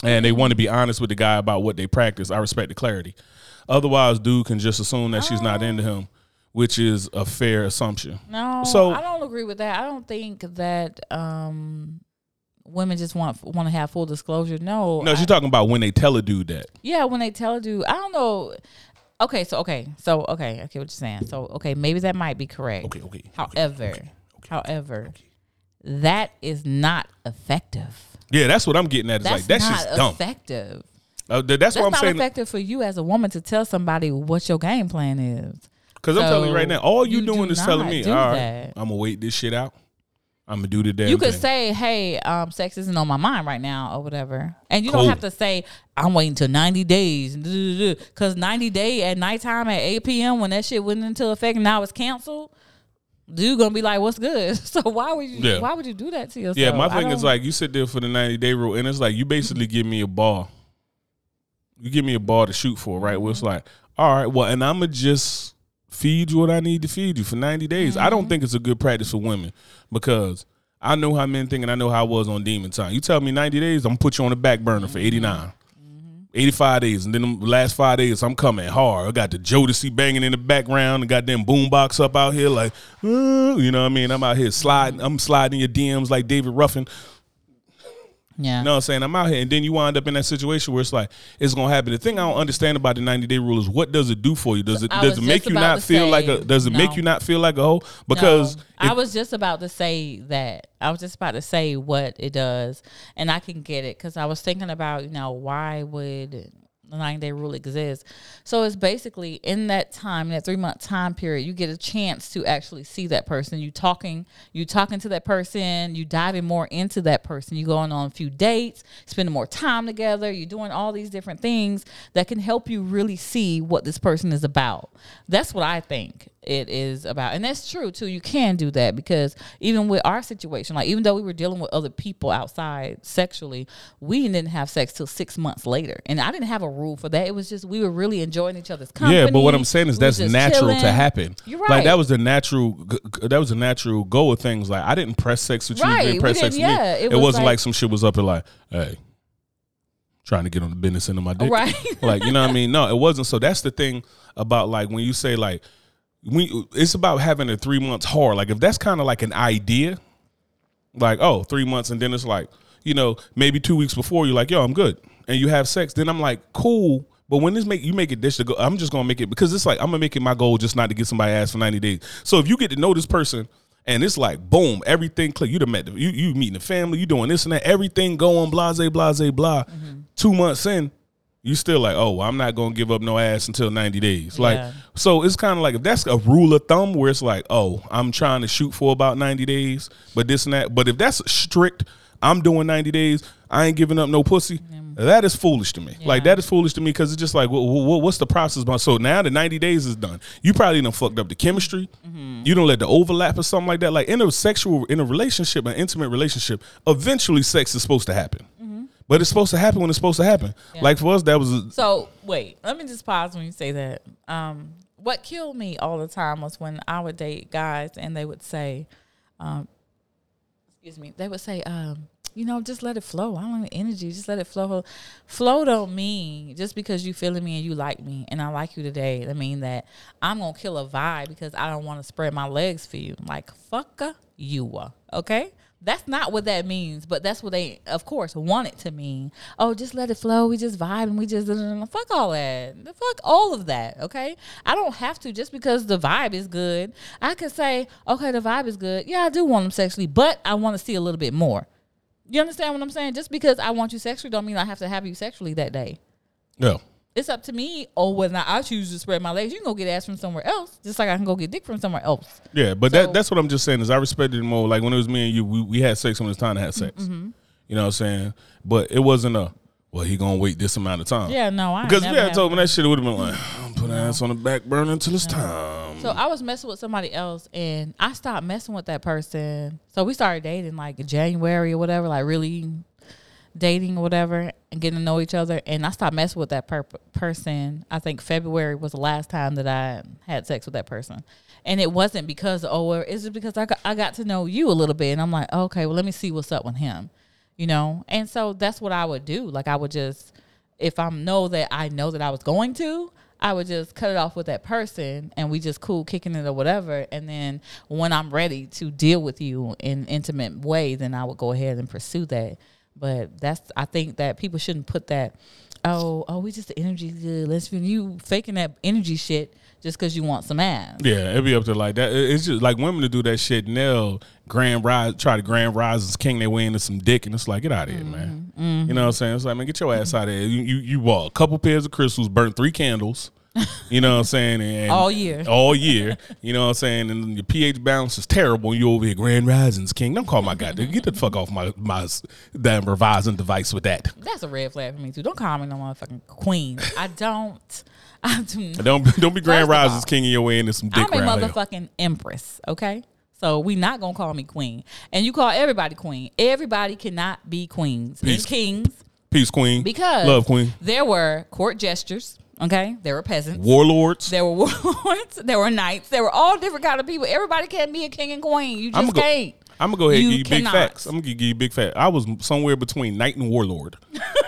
and they want to be honest with the guy about what they practice. I respect the clarity. Otherwise, dude can just assume that she's not into him, which is a fair assumption. No, So- I don't agree with that. I don't think that um, women just want want to have full disclosure. No, No, she's talking about when they tell a dude that. yeah, when they tell a dude, I don't know. Okay, so okay, so okay, okay, what you're saying. So okay, maybe that might be correct. Okay, okay. However, okay, okay, however, okay. that is not effective. Yeah, that's what I'm getting at. It's That's like that's not just dumb. effective. Uh, that's That's what I'm not saying. effective for you as a woman to tell somebody what your game plan is. Because I'm telling you right now, all you, you doing do is telling me, all right. I'm gonna wait this shit out. I'm gonna do the damn you could thing. say, "Hey, um, sex isn't on my mind right now," or whatever, and you Cool. don't have to say, "I'm waiting till 90 days," because 90 day at nighttime at 8 p.m. when that shit went into effect and now it's canceled. Dude gonna be like, "What's good?" So why would you? Yeah. Why would you do that to yourself? Yeah, my thing is like you sit there for the 90 day rule, and it's like you basically give me a ball. You give me a ball to shoot for, right? Where it's like, all right, well, and I'ma just feed you what I need to feed you for 90 days. I don't mm-hmm. think it's a good practice for women because I know how men think and I know how I was on demon time. You tell me 90 days, I'm gonna put you on the back burner for 89. Mm-hmm. Mm-hmm. 85 days, and then the last five days, I'm coming hard. I got the Jodeci banging in the background, the goddamn boombox up out here, like, you know what I mean? I'm out here sliding, I'm sliding your DMs like David Ruffin. Yeah. You know what I'm saying? I'm out here. And then you wind up in that situation where it's like, it's gonna happen. The thing I don't understand about the 90 day rule is what does it do for you? Does it I does it make you not feel like a does it make you not feel like a hoe? Because No, I was just about to say that. I was just about to say what it does, and I can get it because I was thinking about you know why would nine day rule exists. So it's basically in that time, in that three month time period, you get a chance to actually see that person. You talking, you talking to that person, you diving more into that person. You going on a few dates, spending more time together. You're doing all these different things that can help you really see what this person is about. That's what I think it is about. And that's true too. You can do that because even with our situation, like even though we were dealing with other people outside sexually, we didn't have sex till six months later. And I didn't have a rule for that. It was just we were really enjoying each other's company. yeah, but what I'm saying is We that's natural to happen. You're right. Like that was the natural. That was the natural go of things. Like I didn't press sex with you. Right, You didn't press sex with didn't- me. yeah, it It, was wasn't like- like, some shit was up and like, hey, trying to get on the business end of my dick. Right. like you know what I mean? No, it wasn't. So that's the thing about like when you say like we it's about having a three months hard. Like if that's kind of like an idea, like oh three months and then it's like you know maybe two weeks before you're like yo I'm good and you have sex. Then I'm like cool. But when this make you make it dish to go, I'm just gonna make it because it's like I'm gonna make it my goal just not to get somebody ass for 90 days. So if you get to know this person and it's like boom, everything click. You done met the, you you meeting the family, you doing this and that, everything going blase blase blah. Mm-hmm. Two months in, you still like, oh, well, I'm not gonna give up no ass until 90 days. Yeah. Like, so it's kind of like if that's a rule of thumb where it's like, oh, I'm trying to shoot for about 90 days, but this and that. But if that's strict, I'm doing 90 days, I ain't giving up no pussy. That is foolish to me. Like that is foolish to me because it's just like, wh- wh- what's the process? behind- So now the 90 days is done. You probably done fucked up the chemistry. Mm-hmm. You don't let the overlap or something like that. Like in a sexual, in a relationship, an intimate relationship, eventually sex is supposed to happen. But it's supposed to happen when it's supposed to happen. Yeah. Like for us, that was a, So wait, let me just pause when you say that. Um, what killed me all the time was when I would date guys and they would say, um, excuse me, they would say, um, you know, just let it flow. I don't need energy. Just let it flow. Flow don't mean just because you feeling me and you like me and I like you today. I mean that I'm gonna kill a vibe because I don't want to spread my legs for you. Like fucker you. Okay. That's not what that means, but that's what they, of course, want it to mean. Oh, just let it flow. We just vibe and we just fuck all that. Fuck all of that. Okay, I don't have to just because the vibe is good. I could say, okay, the vibe is good. Yeah, I do want them sexually, but I want to see a little bit more. You understand what I'm saying? Just because I want you sexually, don't mean I have to have you sexually that day. yeah. It's up to me. Or whether I choose to spread my legs, you can go get ass from somewhere else, just like I can go get dick from somewhere else. Yeah, but So- that that's what I'm just saying is I respected it more. Like when it was me and you, we, we had sex when it was time to have sex. Mm-hmm. You know what I'm saying? But it wasn't a well, he gonna wait this amount of time. Yeah, no, I Because if you had told me that. shit, it would have been like, put ass on the back burner until it's time. So I was messing with somebody else and I stopped messing with that person. So we started dating like January or whatever, like really dating or whatever and getting to know each other. And I stopped messing with that per- person. I think February was the last time that I had sex with that person. And it wasn't because, oh, it's just because I got, I got to know you a little bit. And I'm like, okay, well, let me see what's up with him, you know? And so that's what I would do. Like I would just, if I know that I know that I was going to, I would just cut it off with that person and we just cool kicking it or whatever. And then when I'm ready to deal with you in intimate way, then I would go ahead and pursue that. But that's I think that people shouldn't put that, oh, oh, we just the energy good. Let's you faking that energy shit just because you want some ass. Yeah, it'd be up to like that. It's just like women to do that shit. Now, grand rise, try to grand rise as king their way into some dick, and it's like, get out of here, man. Mm-hmm. You know what I'm saying? It's like, man, get your ass out of here. You you, you bought a couple pairs of crystals, burnt three candles. You know what I'm saying? And All year. all year. You know what I'm saying? And your pH balance is terrible. You over here, Grand Risings King. Don't call my guy. Get the fuck off my my damn revising device with that. That's a red flag for me too. Don't call me no motherfucking queen. I don't. I do. Don't don't be Grand First of all, Risings King in your way into some dick I'm a motherfucking empress, okay? So we not gonna call me queen. And you call everybody queen. Everybody cannot be queens Peace. and kings Peace, Queen. because love, Queen. there were court gestures, okay? There were peasants. Warlords. There were warlords. There were knights. There were all different kind of people. Everybody can't be a king and queen. You just go- can't. I'm gonna go ahead and give you big facts. I'm gonna give you big facts. I was somewhere between knight and warlord.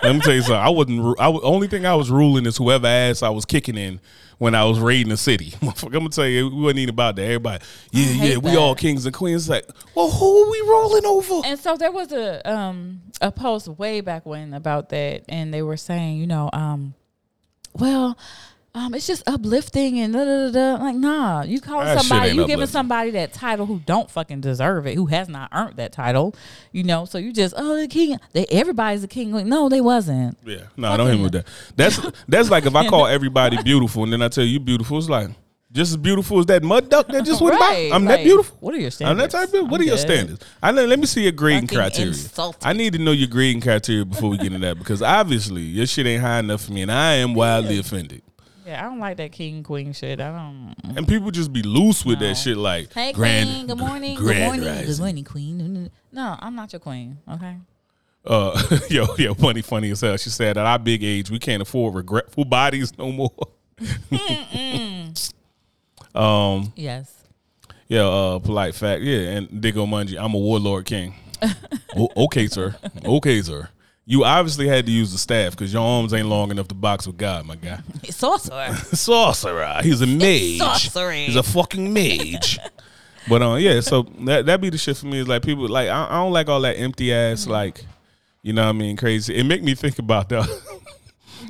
Let me tell you something. I wasn't. I only thing I was ruling is whoever ass I was kicking in when I was raiding the city. I'm gonna tell you, we wasn't even about that. Everybody, yeah, yeah, we that. all kings and queens. It's like, well, who are we rolling over? And so there was a um a post way back when about that, and they were saying, you know, um, well, um, it's just uplifting and da da da. da. Like, nah, you calling That somebody, you giving somebody that title who don't fucking deserve it, who has not earned that title, you know. So you just, oh, the king, they everybody's a king. Like, no, they wasn't. Yeah, no, I don't hit me with that. That's that's like if I call everybody beautiful and then I tell you beautiful, it's like just as beautiful as that mud duck that just went Right, by. I'm that beautiful. what are your standards? I'm that type of beautiful. What are I'm your good. standards? I know, let me see your grading Fucking criteria. insulting. I need to know your grading criteria before we get into that because obviously your shit ain't high enough for me, and I am wildly offended. Yeah, I don't like that king queen shit. I don't. And people just be loose with No. that shit, like Hey, grand, queen. Good morning. Good grand morning. Good rising. morning, queen. No, I'm not your queen. Okay. Uh, yo, yo, funny, funny as hell. She said at our big age, we can't afford regretful bodies no more. um, Yes. yeah, uh, polite fact, yeah, and Digo Mungie, I'm a warlord king. o- okay, sir. Okay, sir. You obviously had to use the staff because your arms ain't long enough to box with God, my guy. Sorcerer. Sorcerer. He's a mage. sorcery. He's a fucking mage. but uh, yeah, so that that be the shit for me. Is like people like I, I don't like all that empty ass like, you know what I mean, crazy. It make me think about the.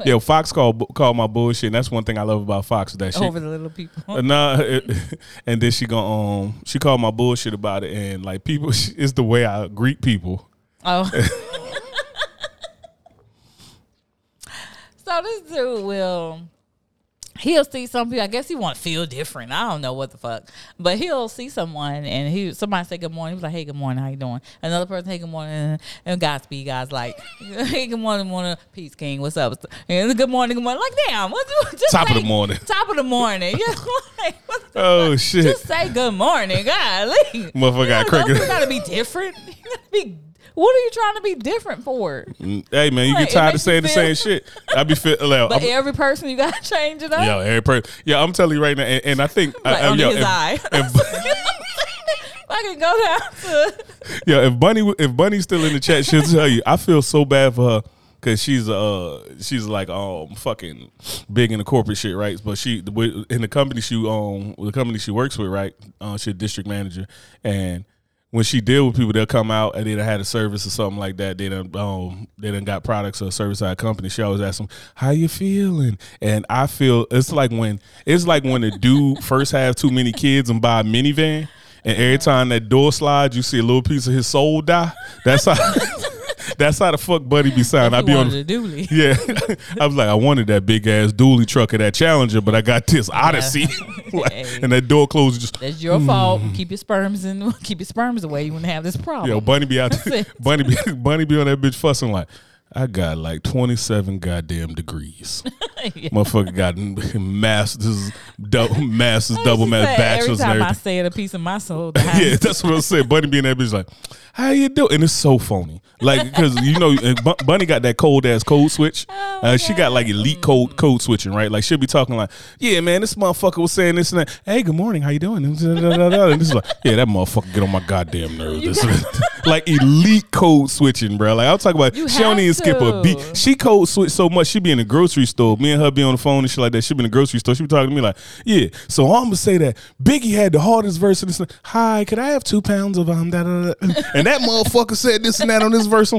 Yo, Fox called called my bullshit. And that's one thing I love about Fox is that she Over the little people. uh, Nah, it- and then she go um she called my bullshit about it and like people it's the way I greet people. Oh. so this dude will he'll see some people. I guess he want to feel different. I don't know what the fuck, but he'll see someone and he somebody say good morning. He's like, hey, good morning. How you doing? Another person, hey, good morning. And Godspeed, guys, like, hey, good morning, morning, peace, king. What's up? And good morning, good morning. Like, damn, what? Just Top of the morning. Top of the morning. Yeah, like, Oh fuck? shit. Just say good morning, God. Motherfucker got You cricket. gotta be different. You gotta be. What are you trying to be different for? Mm, Hey man, you Right, get tired of saying the same shit. I be fit like, But I'm- every person you gotta change it up. Yeah, every person. Yeah, I'm telling you right now, and, and I think like uh, uh, under yo, his if, eye. if- I can go down to. Yeah, if Bunny if Bunny's still in the chat, she'll tell you. I feel so bad for her because she's uh she's like um fucking big in the corporate shit, right? But she in the company she um the company she works with, right? Uh, she's a district manager, and when she deal with people, they'll come out and they done had a service or something like that. They done um they done got products or service of company. She always asks them, "How you feeling?" And I feel it's like when it's like when a dude first have too many kids and buy a minivan, and every time that door slides, you see a little piece of his soul die. That's how. that's how the fuck Buddy be sounding. I be on. a dually. Yeah, I was like, I wanted that big ass dually truck of that Challenger, but I got this Odyssey, Like, Hey. and that door closed. Just That's your hmm. fault. Keep your sperms in. Keep your sperms away. You wouldn't have this problem. Yo, Bunny be out there. Bunny be Bunny be on that bitch fussing like, I got like twenty seven goddamn degrees. Yeah. Motherfucker got masters, double masters, double She master, said, bachelors, Every time I say it, a piece of my soul. Yeah, that's what I'm saying. Bunny be in that bitch like, how you doing? And it's so phony, like because you know Bunny got that cold ass code switch. Oh, uh, she got like elite code code switching, right? Like she'll be talking like, yeah, man, this motherfucker was saying this and that. Hey, good morning, how you doing? And this is like, yeah, that motherfucker get on my goddamn nerves. This and that. like elite code switching, bro. Like I'll talk about. You she don't even skip a beat. She code switch so much. She be in the grocery store. Me and her be on the phone and shit like that. She be in the grocery store. She be talking to me like, yeah. So I'm gonna say that Biggie had the hardest verse in this. Hi, could I have two pounds of um da, da, da. And that motherfucker said this and that on this verse.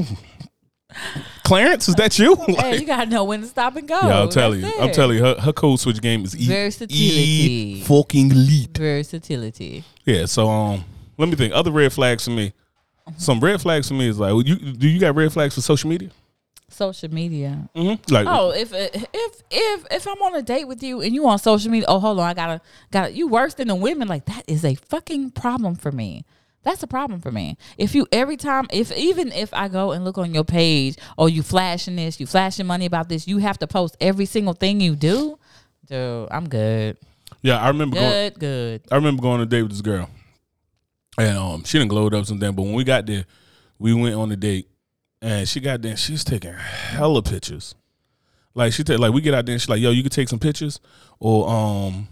Clarence, is that you? Hey, you gotta know when to stop and go. yeah, I'm telling you. I'm telling you. Her, her code switch game is e, Versatility. e fucking elite. Versatility. Yeah. So um, let me think. Other red flags for me. Some red flags for me is like, well, you do you got red flags for social media? Social media. Mm-hmm. Like, Oh, if if if if I'm on a date with you and you on social media, oh hold on, I gotta got you worse than the women. Like that is a fucking problem for me. That's a problem for me. If you every time, if even if I go and look on your page, or you flashing this, you flashing money about this, you have to post every single thing you do. Dude, I'm good. yeah, I remember going. Good, good. I remember going on a date with this girl, and um, she didn't glowed up something. But when we got there, we went on a date, and she got there. She's taking hella pictures. Like she take like we get out there, and she's like, "Yo, you could take some pictures," or um,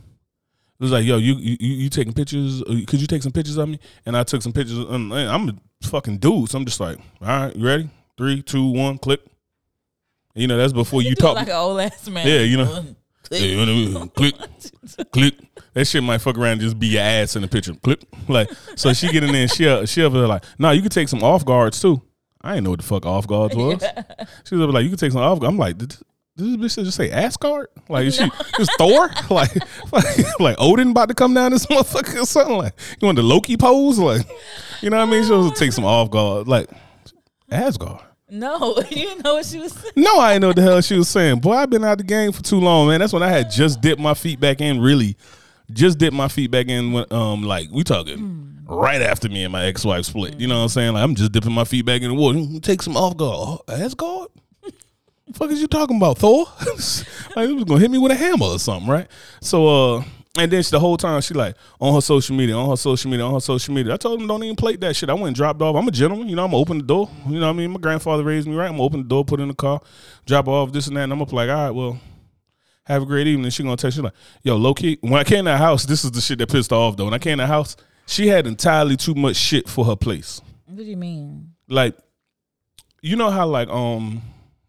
It was like, yo, you you, you taking pictures? Uh, Could you take some pictures of me? And I took some pictures. And I'm a fucking dude, so I'm just like, all right, you ready? Three, two, one, click. You know, that's before you it talk. like an old ass man. Yeah, you know. Yeah, you know what I mean? click, click. That shit might fuck around and just be your ass in the picture. Click. Like, so she get in there and she she over there like, nah, you can take some off guards too. I ain't know what the fuck off guards was. She was over like, you can take some off guards. I'm like, this bitch just say ass guard? Like, is she is Thor? Like, like, like Odin about to come down this motherfucker or something? Like, you want the Loki pose? Like, you know what I mean? She was to take some off guard. Like, Asgard. No, you didn't know what she was saying. No, I didn't know what the hell she was saying. Boy, I've been out the game for too long, man. That's when I had just dipped my feet back in. Really, just dipped my feet back in. When, um, like we talking right after me and my ex wife split. You know what I'm saying? Like I'm just dipping my feet back in the water. Mm, Take some off guard. Oh, Asgard. Fuck is you talking about, Thor? like he was gonna hit me with a hammer or something, right? So, uh, and then she, the whole time she like on her social media, on her social media, on her social media. I told him don't even plate that shit. I went and dropped off. I'm a gentleman, you know. I'm gonna open the door. You know what I mean? My grandfather raised me right. I'm gonna open the door, put in the car, drop off this and that. And I'm up like, all right, well, have a great evening. She gonna text you like, yo, low key. When I came to the house, this is the shit that pissed her off though. When I came to the house, she had entirely too much shit for her place What do you mean? like you know how like um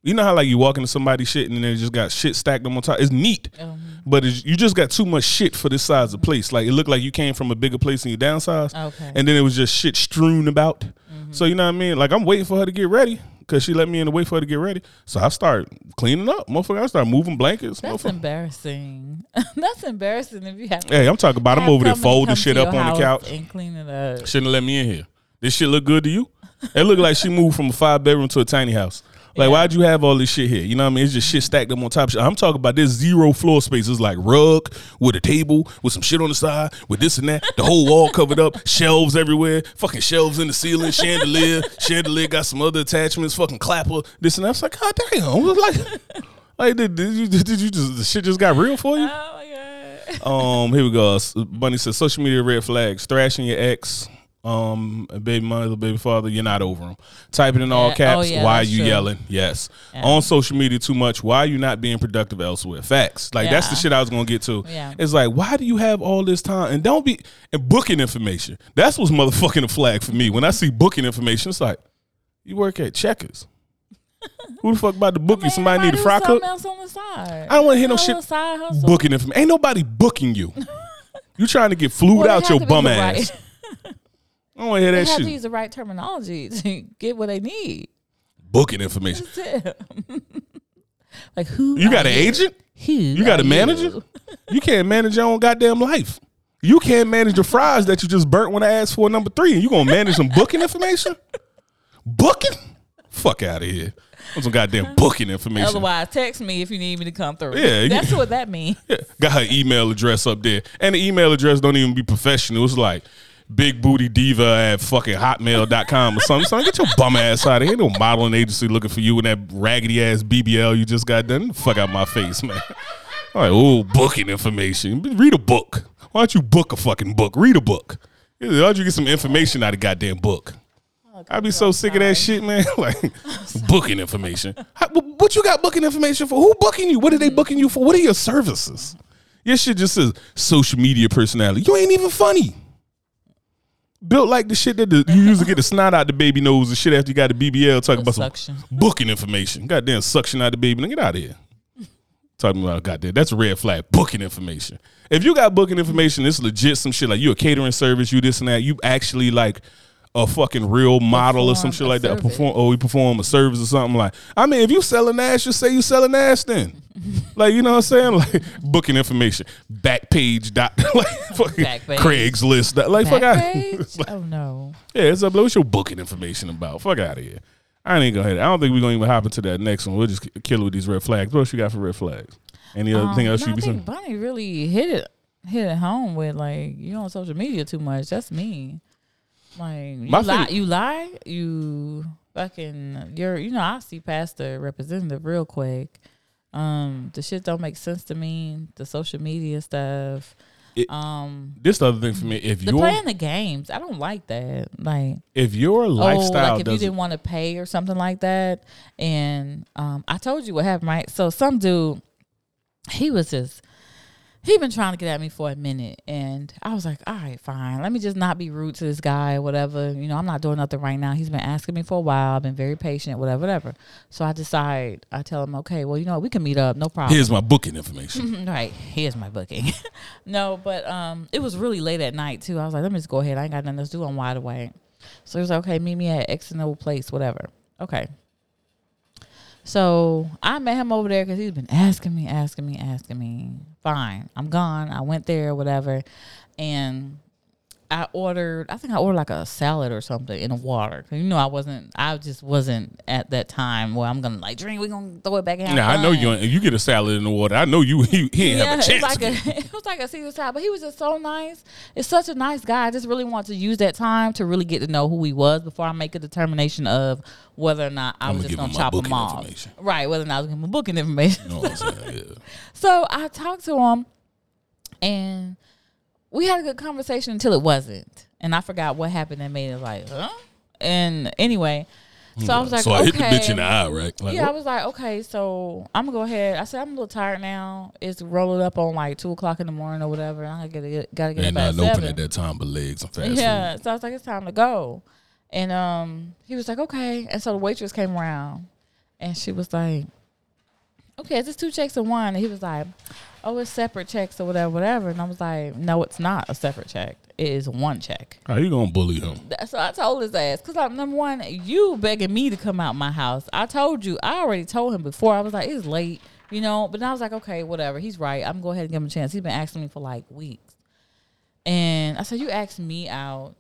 you know how like you walk into somebody's shit and then they just got shit stacked on top. It's neat, Um, but it's, you just got too much shit for this size of place. Like it looked like you came from a bigger place and you downsized, Okay. and then it was just shit strewn about. So you know what I mean? Like I'm waiting for her to get ready because she let me in to wait for her to get ready. So I start cleaning up, motherfucker. I start moving blankets. That's motherfucker. embarrassing. That's embarrassing if you have. Hey, I'm talking about. I'm over there folding shit up on the couch. and cleaning it up. Shouldn't have let me in here. This shit look good to you? It looked like she moved from a five bedroom to a tiny house. Like, Yeah. why'd you have all this shit here? You know what I mean? It's just shit stacked up on top of shit. I'm talking about this zero floor space. It's like rug with a table with some shit on the side with this and that. The whole wall covered up, shelves everywhere, fucking shelves in the ceiling, chandelier. chandelier got some other attachments, fucking clapper, this and that. It's like, God damn. Like, like did, did you did you just the shit just got real for you? Oh my god. Um, here we go. Bunny says social media red flags. Thrashing your ex, um, baby mother, baby father, you're not over them. Typing in all Yeah. caps. Oh, yeah, why are you true. yelling? Yes. Yeah. On social media too much. Why are you not being productive elsewhere? Facts. Like that's the shit I was gonna get to. Yeah. It's like why do you have all this time and don't be and booking information. That's what's motherfucking a flag for me. When I see booking information, it's like you work at Checkers. Who the fuck about to book you? Somebody need a fry cook. else on the side. I don't wanna hear no shit Side hustle. Booking information. Ain't nobody booking you. You trying to get flued Well, out your bum ass. right- I don't want to hear They that have to use the right terminology to get what they need. Booking information. Like who? You got an agent? Who? You got a manager? you? You can't manage your own goddamn life. You can't manage the fries that you just burnt when I asked for number three, and you gonna manage some booking information? Booking? Fuck out of here. What's some goddamn booking information? Otherwise, text me if you need me to come through. Yeah, you- that's what that means. Yeah, got her email address up there. And the email address don't even be professional. It's like big booty diva at fucking hotmail.com or something. So get your bum ass out of here. Ain't no modeling agency looking for you in that raggedy ass BBL you just got done. Fuck out my face, man. All right, oh, booking information. Read a book. Why don't you book a fucking book? Read a book. Why don't you get some information out of goddamn book? I'd be so sick of that shit, man. like booking information. How, what you got booking information for? Who booking you? What are they booking you for? What are your services? Your shit just says social media personality. You ain't even funny. Built like the shit that the, you used to get the snot out the baby nose and shit after you got the BBL talking about some Suction. booking information. Goddamn suction out the baby. Now get out of here. Talking about goddamn. That's a red flag. Booking information. If you got booking information, it's legit some shit like you a catering service, you this and that. You actually like a fucking real model or some shit like that. Perform or we perform a service or something like. I mean, if you selling ass, just say you selling ass then. like you know what I'm saying? Like booking information. Backpage dot like fucking Backpage. Craigslist. dot- Like fuck out. Backpage? oh no. Yeah, it's up. What's your booking information about? Fuck out of here. I ain't gonna hit it. I don't think we're gonna even hop into that next one. We'll just kill it with these red flags. What else you got for red flags? Any other thing Um, else no, you I be saying? Bunny really hit it hit it home with like you on social media too much. That's me. Like you My lie, thing- you lie, you fucking you're you know I see past the representative real quick. Um, the shit don't make sense to me. The social media stuff. It- um, This the other thing for me. If the your playing the games, I don't like that. Like if your lifestyle, oh, like if you didn't want to pay or something like that. And um, I told you what happened, right? So some dude, he was just he been trying to get at me for a minute and I was like, all right, fine. Let me just not be rude to this guy or whatever. You know, I'm not doing nothing right now. He's been asking me for a while. I've been very patient, whatever, whatever. So I decide, I tell him, okay, well, you know, what, we can meet up, no problem. Here's my booking information. right. Here's my booking. no, but um it was really late at night too. I was like, let me just go ahead. I ain't got nothing else to do. I'm wide awake. So he was like, okay, meet me at X and O place, whatever. Okay. So I met him over there because he's been asking me, asking me, asking me. Fine, I'm gone. I went there, whatever, and I ordered. I think I ordered like a salad or something in a water. You know, I wasn't. I just wasn't at that time where I'm gonna like drink. We gonna throw it back in. Now I know you. You get a salad in the water. I know you. He, he ain't have a it was chance. like a, it was like a Caesar salad, but he was just so nice. It's such a nice guy. I just really want to use that time to really get to know who he was before I make a determination of whether or not I I'ma was just gonna him chop him off. Right, whether or not I was giving him booking information. You know I'm? Yeah. So I talked to him, and we had a good conversation until it wasn't, and I forgot what happened that made it like, huh? And anyway, so I was like, so I okay. hit the bitch in the eye, right? Like, yeah, I was like, okay, so I'm gonna go ahead. I said I'm a little tired now. It's rolling up on like two o'clock in the morning or whatever. I gotta get gotta get ain't up at nothing open at that time but legs and fast yeah, food. so I was like, it's time to go. And um, he was like, okay. And so the waitress came around, and she was like, okay, is this two checks or one? And he was like, oh, it's separate checks or whatever, whatever. And I was like, no, it's not a separate check. It is one check. How you gonna bully him? So I told his ass, because I'm number one, you begging me to come out my house. I told you, I already told him before. I was like, it's late, you know. But I was like, okay, whatever. He's right. I'm gonna go ahead and give him a chance. He's been asking me for like weeks, and I said, you asked me out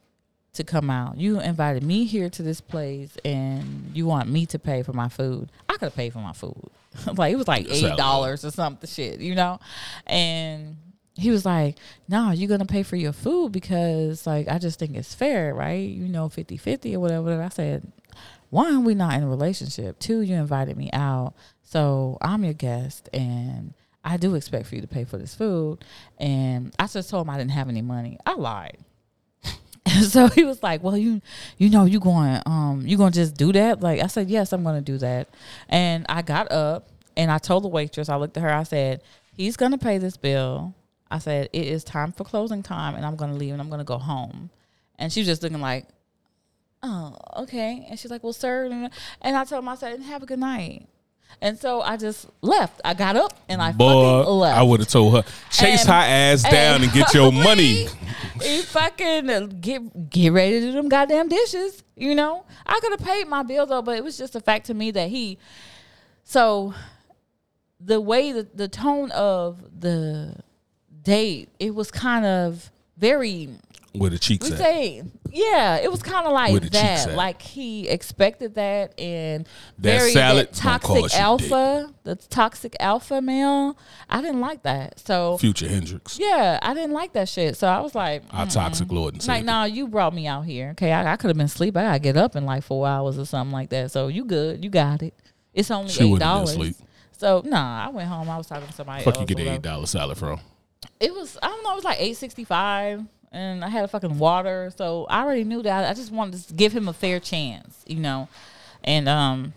to come out. You invited me here to this place, and you want me to pay for my food. I could have paid for my food. like it was like eight dollars or something, shit, you know. And he was like, "No, you're gonna pay for your food because like I just think it's fair, right? You know, 50-50 or whatever." whatever. I said, "One, we're not in a relationship. Two, you invited me out, so I'm your guest, and I do expect for you to pay for this food." And I just told him I didn't have any money. I lied. so he was like, "Well, you, you know, you going, um, you gonna just do that?" Like I said, "Yes, I'm gonna do that." And I got up and I told the waitress. I looked at her. I said, "He's gonna pay this bill." I said, "It is time for closing time, and I'm gonna leave and I'm gonna go home." And she was just looking like, "Oh, okay." And she's like, "Well, sir," and I told him, I said, "Have a good night." And so I just left. I got up and I Boy, fucking left. I would have told her chase And- her ass down and get your money. he fucking get get ready to do them goddamn dishes. You know, I could have paid my bill though, but it was just a fact to me that he. So, the way the the tone of the date, it was kind of very. Where the cheeks We at? say, yeah, it was kind of like that. Like he expected that, and That very salad that toxic alpha, the toxic alpha male. I didn't like that. So Future Hendrix. yeah, I didn't like that shit. So I was like, Our toxic lord and like, savior. nah, you brought me out here. Okay, I, I could have been asleep. I gotta get up in like four hours or something like that. So you good? You got it. It's only She eight dollars. So nah, I went home. I was talking to somebody. Fuck else you get whatever. eight dollar salad from. It was I don't know. It was like eight sixty five, and I had a fucking water. So I already knew that. I just wanted to give him a fair chance, you know. And um,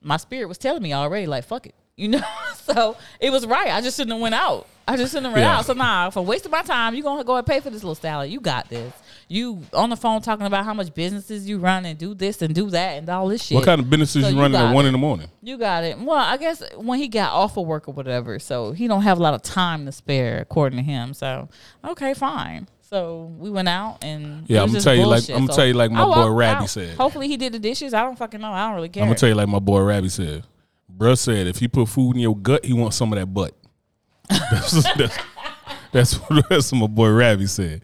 my spirit was telling me already, like fuck it, you know. so it was right. I just shouldn't have went out. I just shouldn't have went Yeah. out. So nah, for wasting my time, you gonna go and pay for this little salad. You got this. You on the phone talking about how much businesses you run and do this and do that and all this shit. What kind of businesses So you running at got one in the morning? You got it. Well, I guess when he got off of work or whatever, so he don't have a lot of time to spare, according to him. So okay, fine. So we went out and Yeah, I'ma just tell you like- I'ma So tell you like my boy Rabbi said. Hopefully he did the dishes. I don't fucking know. I don't really care. I'm gonna tell you like my boy Rabbi said. Bruh said if he put food in your gut, he wants some of that butt. that's, that's, that's what that's what my boy Rabbi said.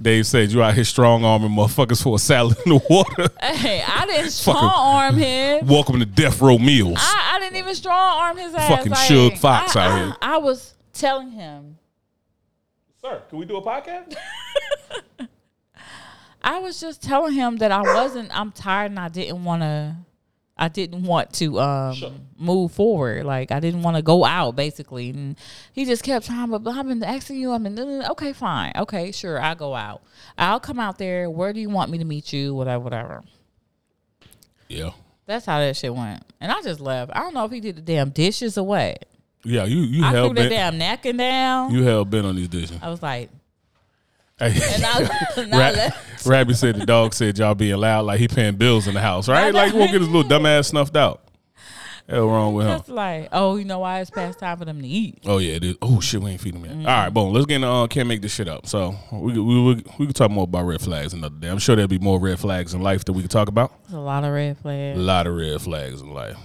Dave said you out here strong arming motherfuckers for a salad in the water. Hey, I didn't strong arm him. Welcome to death row meals. I, I didn't even strong arm his ass. Fucking like, Suge Fox I, out I- here. I was telling him. Sir, can we do a podcast? I was just telling him that I wasn't. I'm tired and I didn't want to. I didn't want to um, Sure. move forward. Like I didn't want to go out, basically. And he just kept trying. But I've been asking you. I've been okay, fine, okay, sure. I'll go out. I'll come out there. Where do you want me to meet you? Whatever, whatever. Yeah. That's how that shit went. And I just left. I don't know if he did the damn dishes or what. Yeah, you you I hell threw that bent. damn napkin down. You hell bent on these dishes. I was like, Hey, and I, and I Rab- left. Rabbi said the dog said y'all being loud like he paying bills in the house, right? Like he won't get his little dumb ass snuffed out. Hell wrong with him. Just like, oh, you know why it's past time for them to eat. Oh yeah, dude. Oh shit, we ain't feeding him yet. Mm-hmm. All right, boom. Let's get into uh, can't make this shit up. So we we we, we can talk more about red flags another day. I'm sure there'll be more red flags in life that we can talk about. There's a lot of red flags. A lot of red flags in life.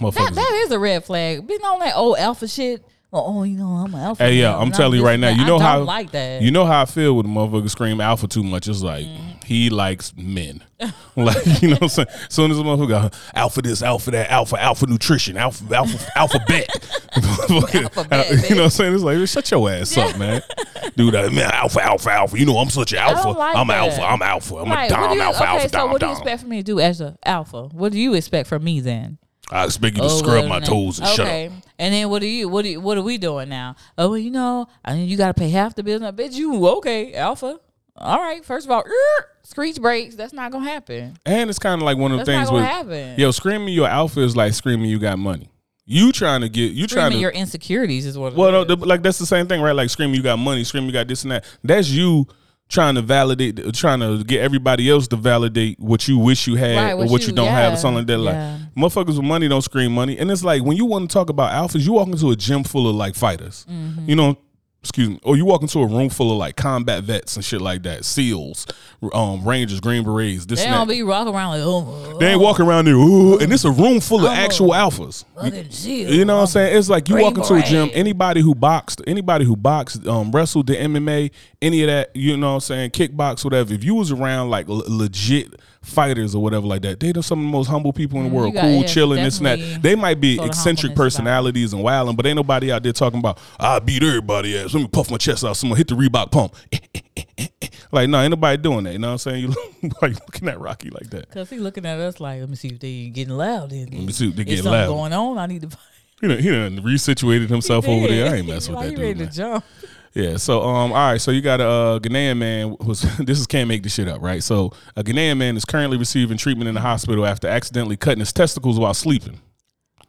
That, that is a red flag. Being on that old alpha shit. Oh, oh, you know, I'm an alpha. Hey, yeah, I'm telling you right now. You know I how like that. You know how I feel when a motherfucker scream alpha too much. It's like Mm. he likes men. like you know, what I'm saying. As soon as a motherfucker alpha this, alpha that, alpha, alpha nutrition, alpha, alpha, alphabet. Alphabet, you know what I'm saying? It's like shut your ass up, man. Dude, uh, man, alpha, alpha, alpha. You know I'm such an alpha. like I'm alpha. I'm alpha. I'm Right, a dom, you, alpha, okay, alpha, so dom, what do you expect from me to do as a alpha? What do you expect from me then? I expect you to Oh, scrub my then- toes and shut okay. up. And then what are you what do you, what are we doing now? Oh well, you know, I mean, you got to pay half the bill. I bet you okay, alpha? All right. First of all, er, screech breaks. That's not gonna happen. And it's kind of like one of the That's things not gonna where, happen. yo, screaming your alpha is like screaming you got money. You trying to get, you trying Screaming to your insecurities is what. Well, no, the, like that's the same thing, right? Like screaming, you got money. Screaming, you got this and that. That's you trying to validate, trying to get everybody else to validate what you wish you had Right, or what you- you don't have, or yeah, something like that. Like yeah. motherfuckers with money don't scream money, and it's like when you want to talk about alphas, you walk into a gym full of like fighters, Mm-hmm. you know. Excuse me, or you walk into a room full of like combat vets and shit like that, SEALs, um, Rangers, Green Berets, this they and don't that. be walking around like oh, they ain't walking around there, ooh, and it's a room full of actual alphas. shield. You know what I'm saying? It's like you Green walk into a gym. Anybody who boxed, anybody who boxed, um, wrestled the MMA, any of that, you know what I'm saying? Kickbox, whatever. If you was around like l- legit fighters or whatever like that, they are some of the most humble people in the world. got- cool, yeah, chilling, this and that. They might be eccentric humbleness about it. personalities and wilding, but ain't nobody out there talking about I beat everybody ass. Let me puff my chest out. Someone hit the Reebok pump. like no, ain't nobody doing that. You know what I'm saying? You look, like looking at Rocky like that. Cause he looking at us like, let me see if they getting loud. Let me see if they getting something loud. going on. I need to. He done, he done resituated himself over there. I ain't messing with that he ready dude. Man. to jump? Yeah. So um, all right. So you got a uh, Ghanaian man was this is can't make this shit up, right? So a Ghanaian man is currently receiving treatment in the hospital after accidentally cutting his testicles while sleeping.